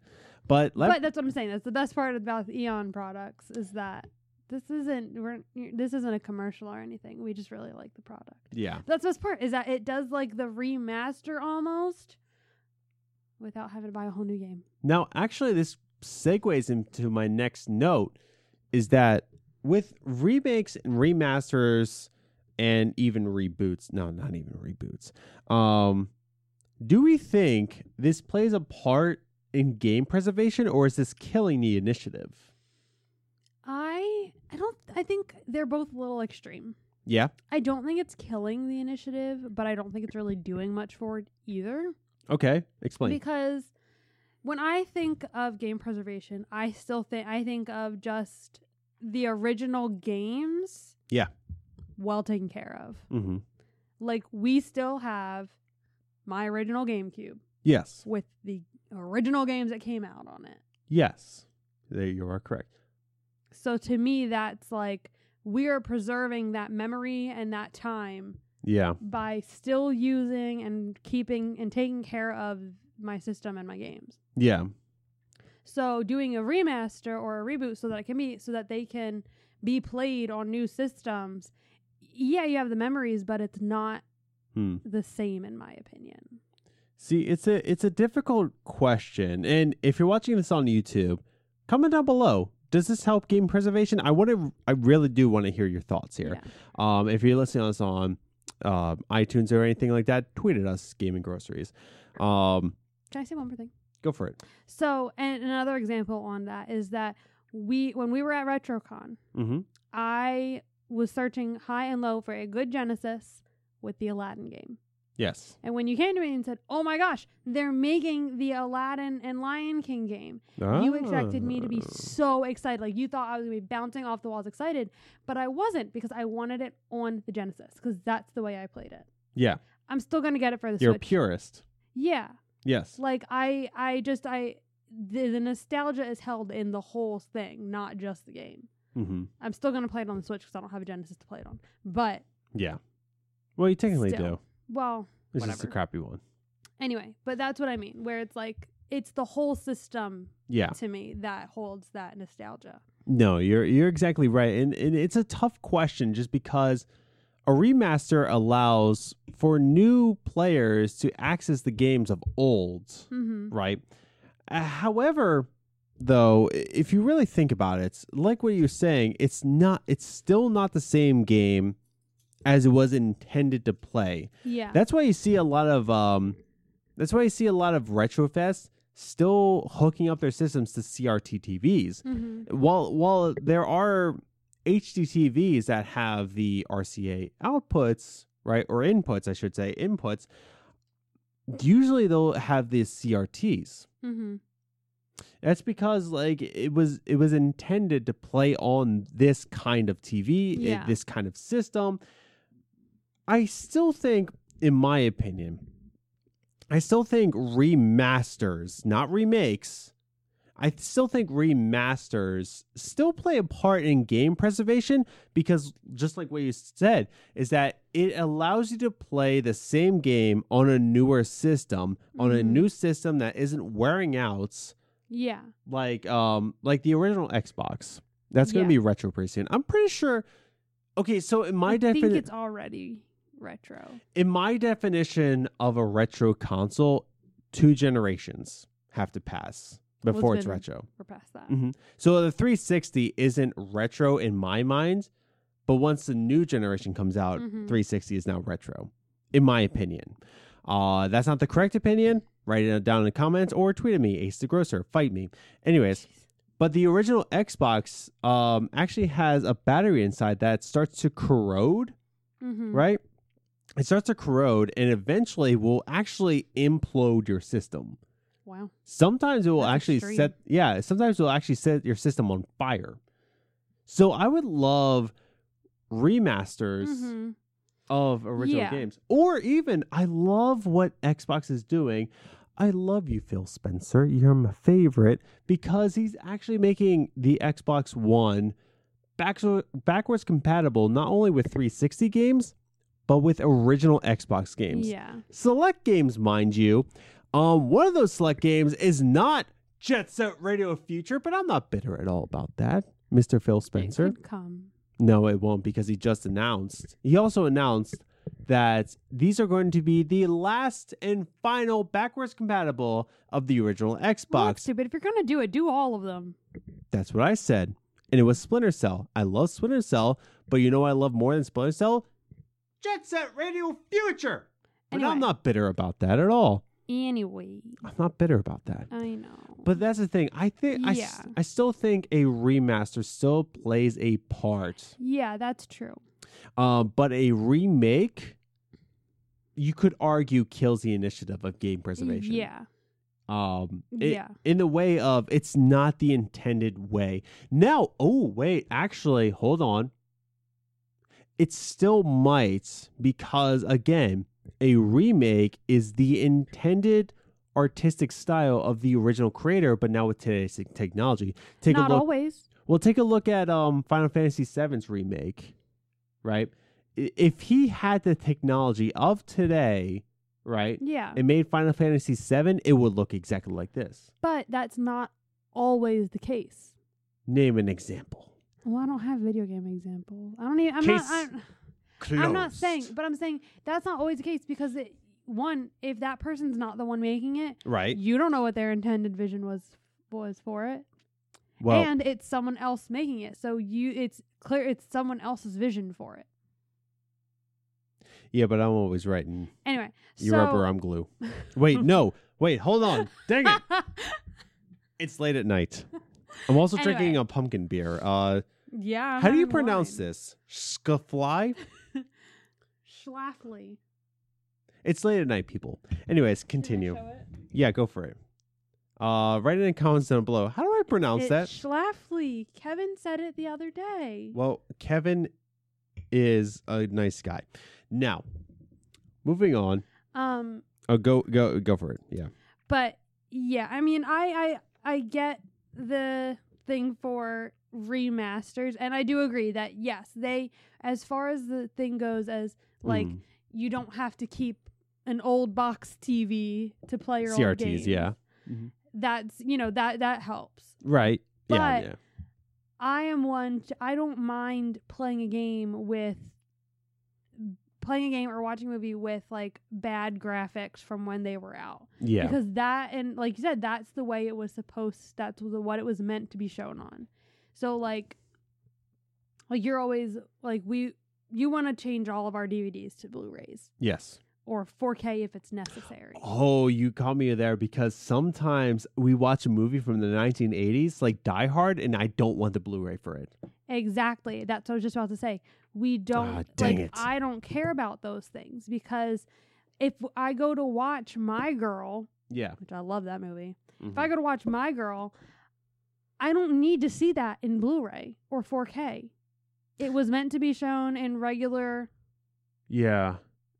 [SPEAKER 1] But
[SPEAKER 2] but that's what I'm saying. That's the best part about the Eon products is that this isn't we're this isn't a commercial or anything. We just really like the product.
[SPEAKER 1] yeah.
[SPEAKER 2] That's the best part is that it does like the remaster almost without having to buy a whole new game.
[SPEAKER 1] Now, actually, this segues into my next note is that with remakes and remasters and even reboots, no, not even reboots, um, do we think this plays a part in game preservation or is this killing the initiative?
[SPEAKER 2] I I don't. I think they're both a little extreme.
[SPEAKER 1] Yeah.
[SPEAKER 2] I don't think it's killing the initiative, but I don't think it's really doing much for it either.
[SPEAKER 1] Okay. Explain.
[SPEAKER 2] Because when I think of game preservation, I still think I think of just the original games.
[SPEAKER 1] Yeah.
[SPEAKER 2] Well taken care of.
[SPEAKER 1] mm-hmm.
[SPEAKER 2] Like we still have my original GameCube
[SPEAKER 1] Yes.
[SPEAKER 2] with the original games that came out on it.
[SPEAKER 1] Yes. There you are correct.
[SPEAKER 2] So to me that's like we are preserving that memory and that time
[SPEAKER 1] Yeah.
[SPEAKER 2] by still using and keeping and taking care of my system and my games.
[SPEAKER 1] Yeah.
[SPEAKER 2] So doing a remaster or a reboot so that it can be so that they can be played on new systems. Yeah, you have the memories, but it's not
[SPEAKER 1] Hmm.
[SPEAKER 2] the same in my opinion.
[SPEAKER 1] See, it's a it's a difficult question, and if you're watching this on YouTube, comment down below. Does this help game preservation? I want to. I really do want to hear your thoughts here.
[SPEAKER 2] Yeah.
[SPEAKER 1] Um, if you're listening to us on uh, iTunes or anything like that, tweet at us, Gaming Groceries. Um,
[SPEAKER 2] Can I say one more thing?
[SPEAKER 1] go for it.
[SPEAKER 2] So, and another example on that is that we when we were at RetroCon,
[SPEAKER 1] Mm-hmm.
[SPEAKER 2] I was searching high and low for a good Genesis with the Aladdin game.
[SPEAKER 1] Yes.
[SPEAKER 2] And when you came to me and said, "Oh my gosh, they're making the Aladdin and Lion King game," you expected me to be
[SPEAKER 1] Ah.
[SPEAKER 2] so excited. Like you thought I was gonna be bouncing off the walls excited, but I wasn't because I wanted it on the Genesis because that's the way I played it.
[SPEAKER 1] Yeah,
[SPEAKER 2] I'm still gonna get it for the
[SPEAKER 1] you're a
[SPEAKER 2] Switch.
[SPEAKER 1] purist.
[SPEAKER 2] Yeah,
[SPEAKER 1] Yes.
[SPEAKER 2] like I, I just I the, the nostalgia is held in the whole thing, not just the game.
[SPEAKER 1] Mm-hmm.
[SPEAKER 2] I'm still gonna play it on the Switch because I don't have a Genesis to play it on. But
[SPEAKER 1] Yeah. Well, you technically
[SPEAKER 2] Still.
[SPEAKER 1] do.
[SPEAKER 2] well,
[SPEAKER 1] It's just a crappy one.
[SPEAKER 2] anyway, but that's what I mean. Where it's like it's the whole system
[SPEAKER 1] Yeah.
[SPEAKER 2] to me that holds that nostalgia.
[SPEAKER 1] No, you're you're exactly right, and, and it's a tough question just because a remaster allows for new players to access the games of old,
[SPEAKER 2] Mm-hmm.
[SPEAKER 1] right? Uh, however, though, if you really think about it, like what you're saying, it's not. It's still not the same game as it was intended to play.
[SPEAKER 2] Yeah.
[SPEAKER 1] That's why you see a lot of um that's why you see a lot of retrofest still hooking up their systems to CRT TVs.
[SPEAKER 2] mm-hmm.
[SPEAKER 1] While while there are HDTVs that have the RCA outputs, right, or inputs, I should say, inputs, usually they'll have these CRTs.
[SPEAKER 2] Mm-hmm.
[SPEAKER 1] That's because like it was it was intended to play on this kind of TV, i-
[SPEAKER 2] Yeah.
[SPEAKER 1] this kind of system. I still think, in my opinion, I still think remasters, not remakes. I still think remasters still play a part in game preservation because, just like what you said, is that it allows you to play the same game on a newer system, on a
[SPEAKER 2] Mhm.
[SPEAKER 1] new system that isn't wearing out
[SPEAKER 2] Yeah.
[SPEAKER 1] like um like the original Xbox. That's going to
[SPEAKER 2] Yeah.
[SPEAKER 1] be retro pretty soon. I'm pretty sure. Okay, so in my
[SPEAKER 2] I think
[SPEAKER 1] definition,
[SPEAKER 2] it's already retro.
[SPEAKER 1] in my definition of a retro console, two generations have to pass
[SPEAKER 2] Well,
[SPEAKER 1] before
[SPEAKER 2] it's been-
[SPEAKER 1] retro.
[SPEAKER 2] We're past that.
[SPEAKER 1] hmm So the 360 isn't retro in my mind, but once the new generation comes out,
[SPEAKER 2] Mhm.
[SPEAKER 1] 360 is now retro, in my opinion. Uh, that's not the correct opinion. Write it down in the comments or tweet at me, Ace the Grocer. Fight me. Anyways, but the original Xbox um, actually has a battery inside that starts to corrode,
[SPEAKER 2] Mm-hmm.
[SPEAKER 1] right? It starts to corrode and eventually will actually implode your system.
[SPEAKER 2] Wow.
[SPEAKER 1] Sometimes it will
[SPEAKER 2] That's
[SPEAKER 1] actually
[SPEAKER 2] extreme.
[SPEAKER 1] set yeah, sometimes it will actually set your system on fire. So I would love remasters
[SPEAKER 2] Mm-hmm.
[SPEAKER 1] of original
[SPEAKER 2] Yeah.
[SPEAKER 1] games. Or even I love what Xbox is doing. I love you, Phil Spencer. You're my favorite because he's actually making the Xbox One back- backwards compatible not only with 360 games, but with original Xbox games
[SPEAKER 2] Yeah.
[SPEAKER 1] select games, mind you. Um, one of those select games is not Jet Set Radio Future, but I'm not bitter at all about that, Mr. Phil Spencer.
[SPEAKER 2] It could come.
[SPEAKER 1] No, it won't because he just announced. He also announced that these are going to be the last and final backwards compatible of the original
[SPEAKER 2] Well, that's
[SPEAKER 1] Xbox.
[SPEAKER 2] stupid. If you're gonna do it, do all of them.
[SPEAKER 1] That's what I said. And it was Splinter Cell. I love Splinter Cell, but you know what I love more than Splinter Cell? Jet Set Radio Future. But
[SPEAKER 2] Anyway.
[SPEAKER 1] I'm not bitter about that at all.
[SPEAKER 2] Anyway,
[SPEAKER 1] I'm not bitter about that.
[SPEAKER 2] I know.
[SPEAKER 1] But that's the thing. I think
[SPEAKER 2] Yeah.
[SPEAKER 1] I still think a remaster still plays a part.
[SPEAKER 2] yeah, that's true.
[SPEAKER 1] Um, but a remake, you could argue, kills the initiative of game preservation.
[SPEAKER 2] Yeah.
[SPEAKER 1] Um, it-
[SPEAKER 2] Yeah.
[SPEAKER 1] In the way of it's not the intended way. Now, oh wait, actually, hold on. It still might because again, a remake is the intended artistic style of the original creator, but now with today's technology. Take
[SPEAKER 2] Not
[SPEAKER 1] a look.
[SPEAKER 2] always.
[SPEAKER 1] Well, take a look at um Final Fantasy VII's remake, right? If he had the technology of today, right,
[SPEAKER 2] Yeah.
[SPEAKER 1] and made Final Fantasy VII, it would look exactly like this.
[SPEAKER 2] but that's not always the case.
[SPEAKER 1] Name an example.
[SPEAKER 2] Well, I don't have video game examples. I don't even. I'm not. I'm, I'm not saying, but I'm saying that's not always the case because it, one, if that person's not the one making it,
[SPEAKER 1] right.
[SPEAKER 2] you don't know what their intended vision was was for it,
[SPEAKER 1] Well,
[SPEAKER 2] and it's someone else making it. So you, it's clear it's someone else's vision for it.
[SPEAKER 1] yeah, but I'm always right, and
[SPEAKER 2] Anyway,
[SPEAKER 1] you
[SPEAKER 2] so
[SPEAKER 1] rubber, I'm glue. <laughs> Wait, no, wait, hold on. Dang it! <laughs> It's late at night. <laughs> I'm also drinking a pumpkin beer. Uh,
[SPEAKER 2] yeah.
[SPEAKER 1] how do you pronounce
[SPEAKER 2] wine.
[SPEAKER 1] this? Scuffly?
[SPEAKER 2] Schlafly.
[SPEAKER 1] It's late at night, people. Anyways, continue. Yeah, go for it. Uh, write it in comments down below. How do I pronounce
[SPEAKER 2] It's
[SPEAKER 1] that?
[SPEAKER 2] Schlafly. Kevin said it the other day.
[SPEAKER 1] Well, Kevin is a nice guy. Now, moving on.
[SPEAKER 2] Um,
[SPEAKER 1] Oh, go go go for it. Yeah.
[SPEAKER 2] but yeah, I mean, I I I get the thing for remasters, and I do agree that yes, they as far as the thing goes, as like
[SPEAKER 1] Mhm.
[SPEAKER 2] you don't have to keep an old box TV to play your old
[SPEAKER 1] CRTs,
[SPEAKER 2] games.
[SPEAKER 1] yeah.
[SPEAKER 2] That's you know that that helps.
[SPEAKER 1] Right. yeah,
[SPEAKER 2] But-
[SPEAKER 1] yeah.
[SPEAKER 2] I am one. t- I don't mind playing a game with playing a game or watching a movie with like bad graphics from when they were out
[SPEAKER 1] Yeah.
[SPEAKER 2] because that and like you said that's the way it was supposed that's the, what it was meant to be shown on so like like you're always like we you want to change all of our dvds to blu-rays
[SPEAKER 1] yes.
[SPEAKER 2] Or 4k if it's necessary
[SPEAKER 1] Oh, you caught me there because sometimes we watch a movie from the 1980s, like Die Hard, and I don't want the Blu-ray for it.
[SPEAKER 2] Exactly. That's what I was just about to say. We don't
[SPEAKER 1] Ah, dang
[SPEAKER 2] like
[SPEAKER 1] it.
[SPEAKER 2] I don't care about those things because if I go to watch My Girl,
[SPEAKER 1] Yeah.
[SPEAKER 2] which I love that movie. If
[SPEAKER 1] Mhm.
[SPEAKER 2] I go to watch My Girl, I don't need to see that in Blu-ray or 4K. It was meant to be shown in regular
[SPEAKER 1] Yeah.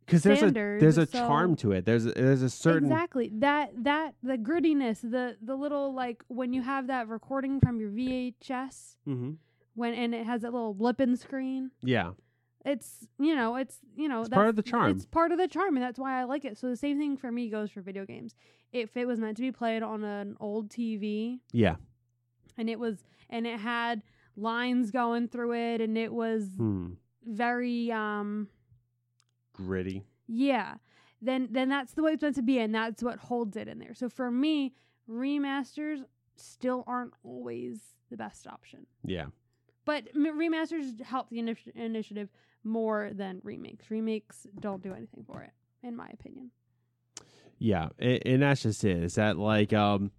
[SPEAKER 1] Because there's a there's a
[SPEAKER 2] so-
[SPEAKER 1] charm to it. There's a, there's a certain
[SPEAKER 2] Exactly. That that the grittiness, the the little like when you have that recording from your VHS
[SPEAKER 1] Mhm.
[SPEAKER 2] when and it has that little blip in screen.
[SPEAKER 1] Yeah.
[SPEAKER 2] it's you know it's you know
[SPEAKER 1] It's part of the charm.
[SPEAKER 2] it's part of the charm and that's why i like it so the same thing for me goes for video games if it was meant to be played on an old tv
[SPEAKER 1] Yeah.
[SPEAKER 2] and it was and it had lines going through it and it was
[SPEAKER 1] Hmm.
[SPEAKER 2] very um
[SPEAKER 1] Gritty.
[SPEAKER 2] yeah then then that's the way it's meant to be and that's what holds it in there so for me remasters still aren't always the best option
[SPEAKER 1] Yeah.
[SPEAKER 2] but remasters help the initi- initiative more than remakes. Remakes don't do anything for it, in my opinion.
[SPEAKER 1] Yeah, and, and that's just it. Is that like um,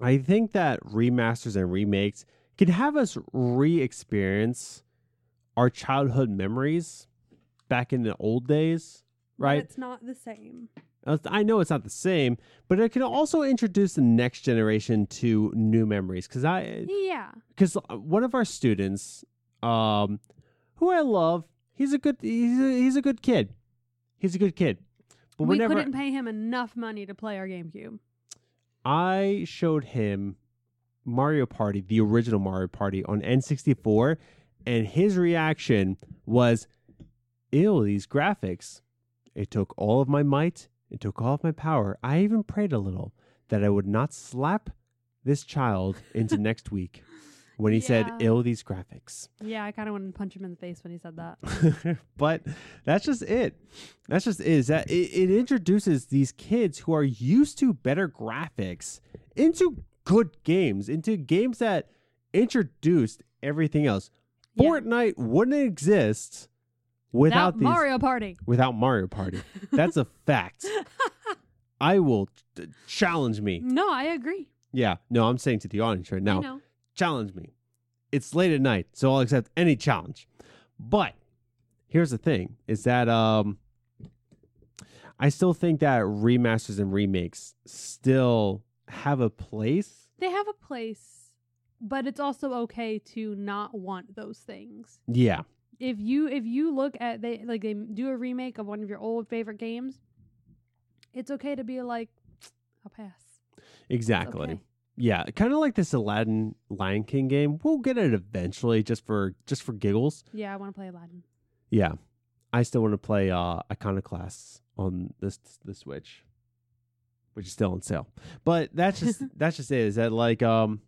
[SPEAKER 1] I think that remasters and remakes can have us re-experience our childhood memories back in the old days, right?
[SPEAKER 2] it's not the same.
[SPEAKER 1] Uh, I know it's not the same, but it can also introduce the next generation to new memories. Because I,
[SPEAKER 2] Yeah.
[SPEAKER 1] because one of our students, um, who I love, he's a good, he's a, he's a good kid. He's a good kid. But
[SPEAKER 2] we couldn't pay him enough money to play our GameCube.
[SPEAKER 1] I showed him Mario Party, the original Mario Party on N64, and his reaction was, Ew, these graphics. It took all of my might, it took all of my power. I even prayed a little that I would not slap this child into <laughs> next week when he said,
[SPEAKER 2] Yeah.
[SPEAKER 1] Ill, these graphics.
[SPEAKER 2] Yeah, I kind of wanted to punch him in the face when he said that. <laughs>
[SPEAKER 1] but that's just it. That's just it, is that it, it introduces these kids who are used to better graphics into good games, into games that introduced everything else.
[SPEAKER 2] Yeah.
[SPEAKER 1] Fortnite wouldn't exist without
[SPEAKER 2] Without
[SPEAKER 1] these
[SPEAKER 2] Mario Party.
[SPEAKER 1] without Mario Party. That's a <laughs> fact. I will t- challenge me.
[SPEAKER 2] No, I agree.
[SPEAKER 1] Yeah. No, I'm saying to the audience right
[SPEAKER 2] I
[SPEAKER 1] now,
[SPEAKER 2] know.
[SPEAKER 1] challenge me. It's late at night, so I'll accept any challenge. But here's the thing: is that um, I still think that remasters and remakes still have a place.
[SPEAKER 2] They have a place, but it's also okay to not want those things.
[SPEAKER 1] Yeah.
[SPEAKER 2] If you if you look at they like they do a remake of one of your old favorite games, it's okay to be like, I'll pass.
[SPEAKER 1] Exactly.
[SPEAKER 2] okay.
[SPEAKER 1] Yeah, kind of like this Aladdin Lion King game. We'll get it eventually, just for just for giggles.
[SPEAKER 2] Yeah, I want to play Aladdin.
[SPEAKER 1] Yeah, I still want to play uh, Iconoclasts on this the Switch, which is still on sale. But that's just <laughs> that's just it. Is that like um,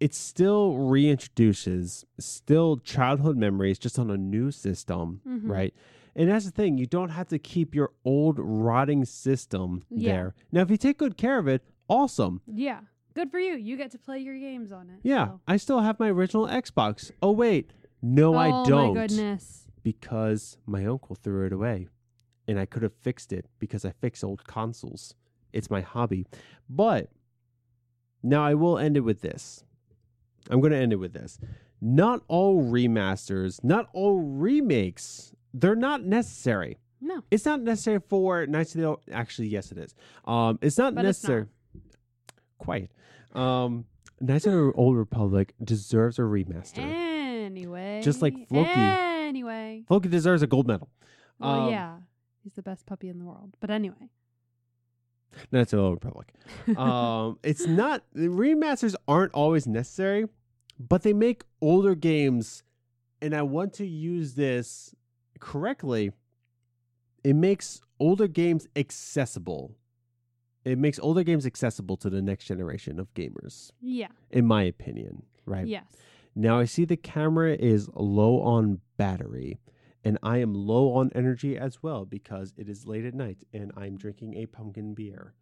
[SPEAKER 1] it still reintroduces still childhood memories just on a new system,
[SPEAKER 2] Mhm.
[SPEAKER 1] right? And that's the thing. You don't have to keep your old rotting system
[SPEAKER 2] Yeah.
[SPEAKER 1] there. Now, if you take good care of it, awesome.
[SPEAKER 2] Yeah, good for you. You get to play your games on it.
[SPEAKER 1] Yeah,
[SPEAKER 2] so.
[SPEAKER 1] I still have my original Xbox. Oh wait, no,
[SPEAKER 2] oh
[SPEAKER 1] I don't.
[SPEAKER 2] Oh, my goodness.
[SPEAKER 1] Because my uncle threw it away, and I could have fixed it because I fix old consoles. It's my hobby. But now I will end it with this. I'm going to end it with this. Not all remasters, not all remakes, they're not necessary.
[SPEAKER 2] No.
[SPEAKER 1] It's not necessary for Knights of the Old. Actually, yes, it is. Um, it's not
[SPEAKER 2] But it's not.
[SPEAKER 1] necessary. Quiet. Um, Knights of the Old Republic deserves a remaster.
[SPEAKER 2] Anyway.
[SPEAKER 1] Just like Floki.
[SPEAKER 2] Anyway.
[SPEAKER 1] Floki deserves a gold medal.
[SPEAKER 2] Well,
[SPEAKER 1] Um,
[SPEAKER 2] yeah. He's the best puppy in the world. But anyway.
[SPEAKER 1] Knights of the Old Republic. <laughs> um, it's not the remasters aren't always necessary, but they make older games, and I want to use this correctly. It makes older games accessible. It makes older games accessible to the next generation of gamers,
[SPEAKER 2] Yeah.
[SPEAKER 1] in my opinion. Right
[SPEAKER 2] Yes.
[SPEAKER 1] now, I see the camera is low on battery, and I am low on energy as well because it is late at night and I'm drinking a pumpkin beer.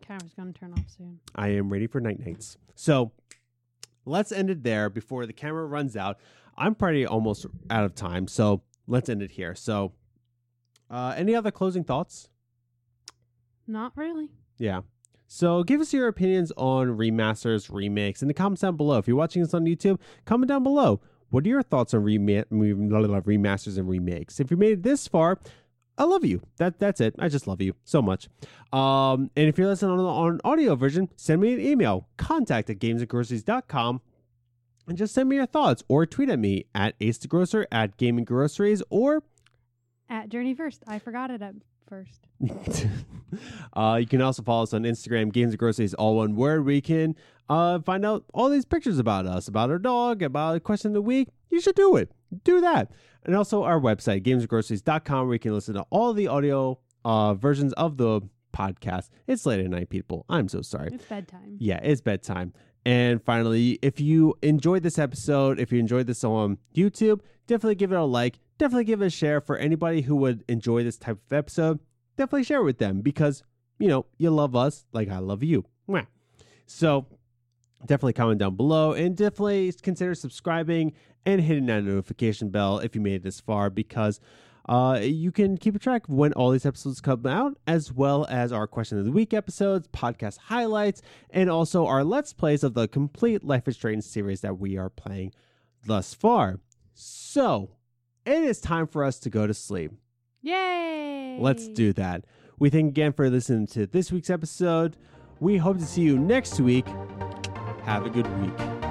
[SPEAKER 2] Camera's gonna turn off soon.
[SPEAKER 1] I am ready for night nights. So let's end it there before the camera runs out. I'm pretty almost out of time, so let's end it here. So, uh, any other closing thoughts?
[SPEAKER 2] Not really.
[SPEAKER 1] Yeah. So give us your opinions on remasters, remakes in the comments down below. If you're watching this on YouTube, comment down below. What are your thoughts on rema- remasters and remakes? If you made it this far, I love you. That that's it. I just love you so much. Um, and if you're listening on, on audio version, send me an email, contact at gamesandgroceries.com, and just send me your thoughts or tweet at me at ace the grocer at gaming groceries or
[SPEAKER 2] At Journey First. I forgot it first. <laughs>
[SPEAKER 1] uh, you can also follow us on Instagram, Games and Groceries, all one word. We can uh, find out all these pictures about us, about our dog, about a question of the week. You should do it. Do that. And also our website, gamesandgroceries.com, where you can listen to all the audio uh, versions of the podcast. It's late at night, people. I'm so sorry.
[SPEAKER 2] It's bedtime.
[SPEAKER 1] Yeah, it's bedtime. And finally, if you enjoyed this episode, if you enjoyed this on YouTube, definitely give it a like. Definitely give it a share for anybody who would enjoy this type of episode. Definitely share it with them because, you know, you love us like I love you. So definitely comment down below and definitely consider subscribing and hitting that notification bell if you made it this far because uh, you can keep a track of when all these episodes come out, as well as our question of the week episodes, podcast highlights, and also our let's plays of the complete Life is Strange series that we are playing thus far. So it is time for us to go to sleep.
[SPEAKER 2] Yay!
[SPEAKER 1] Let's do that. We thank you again for listening to this week's episode. We hope to see you next week. Have a good week.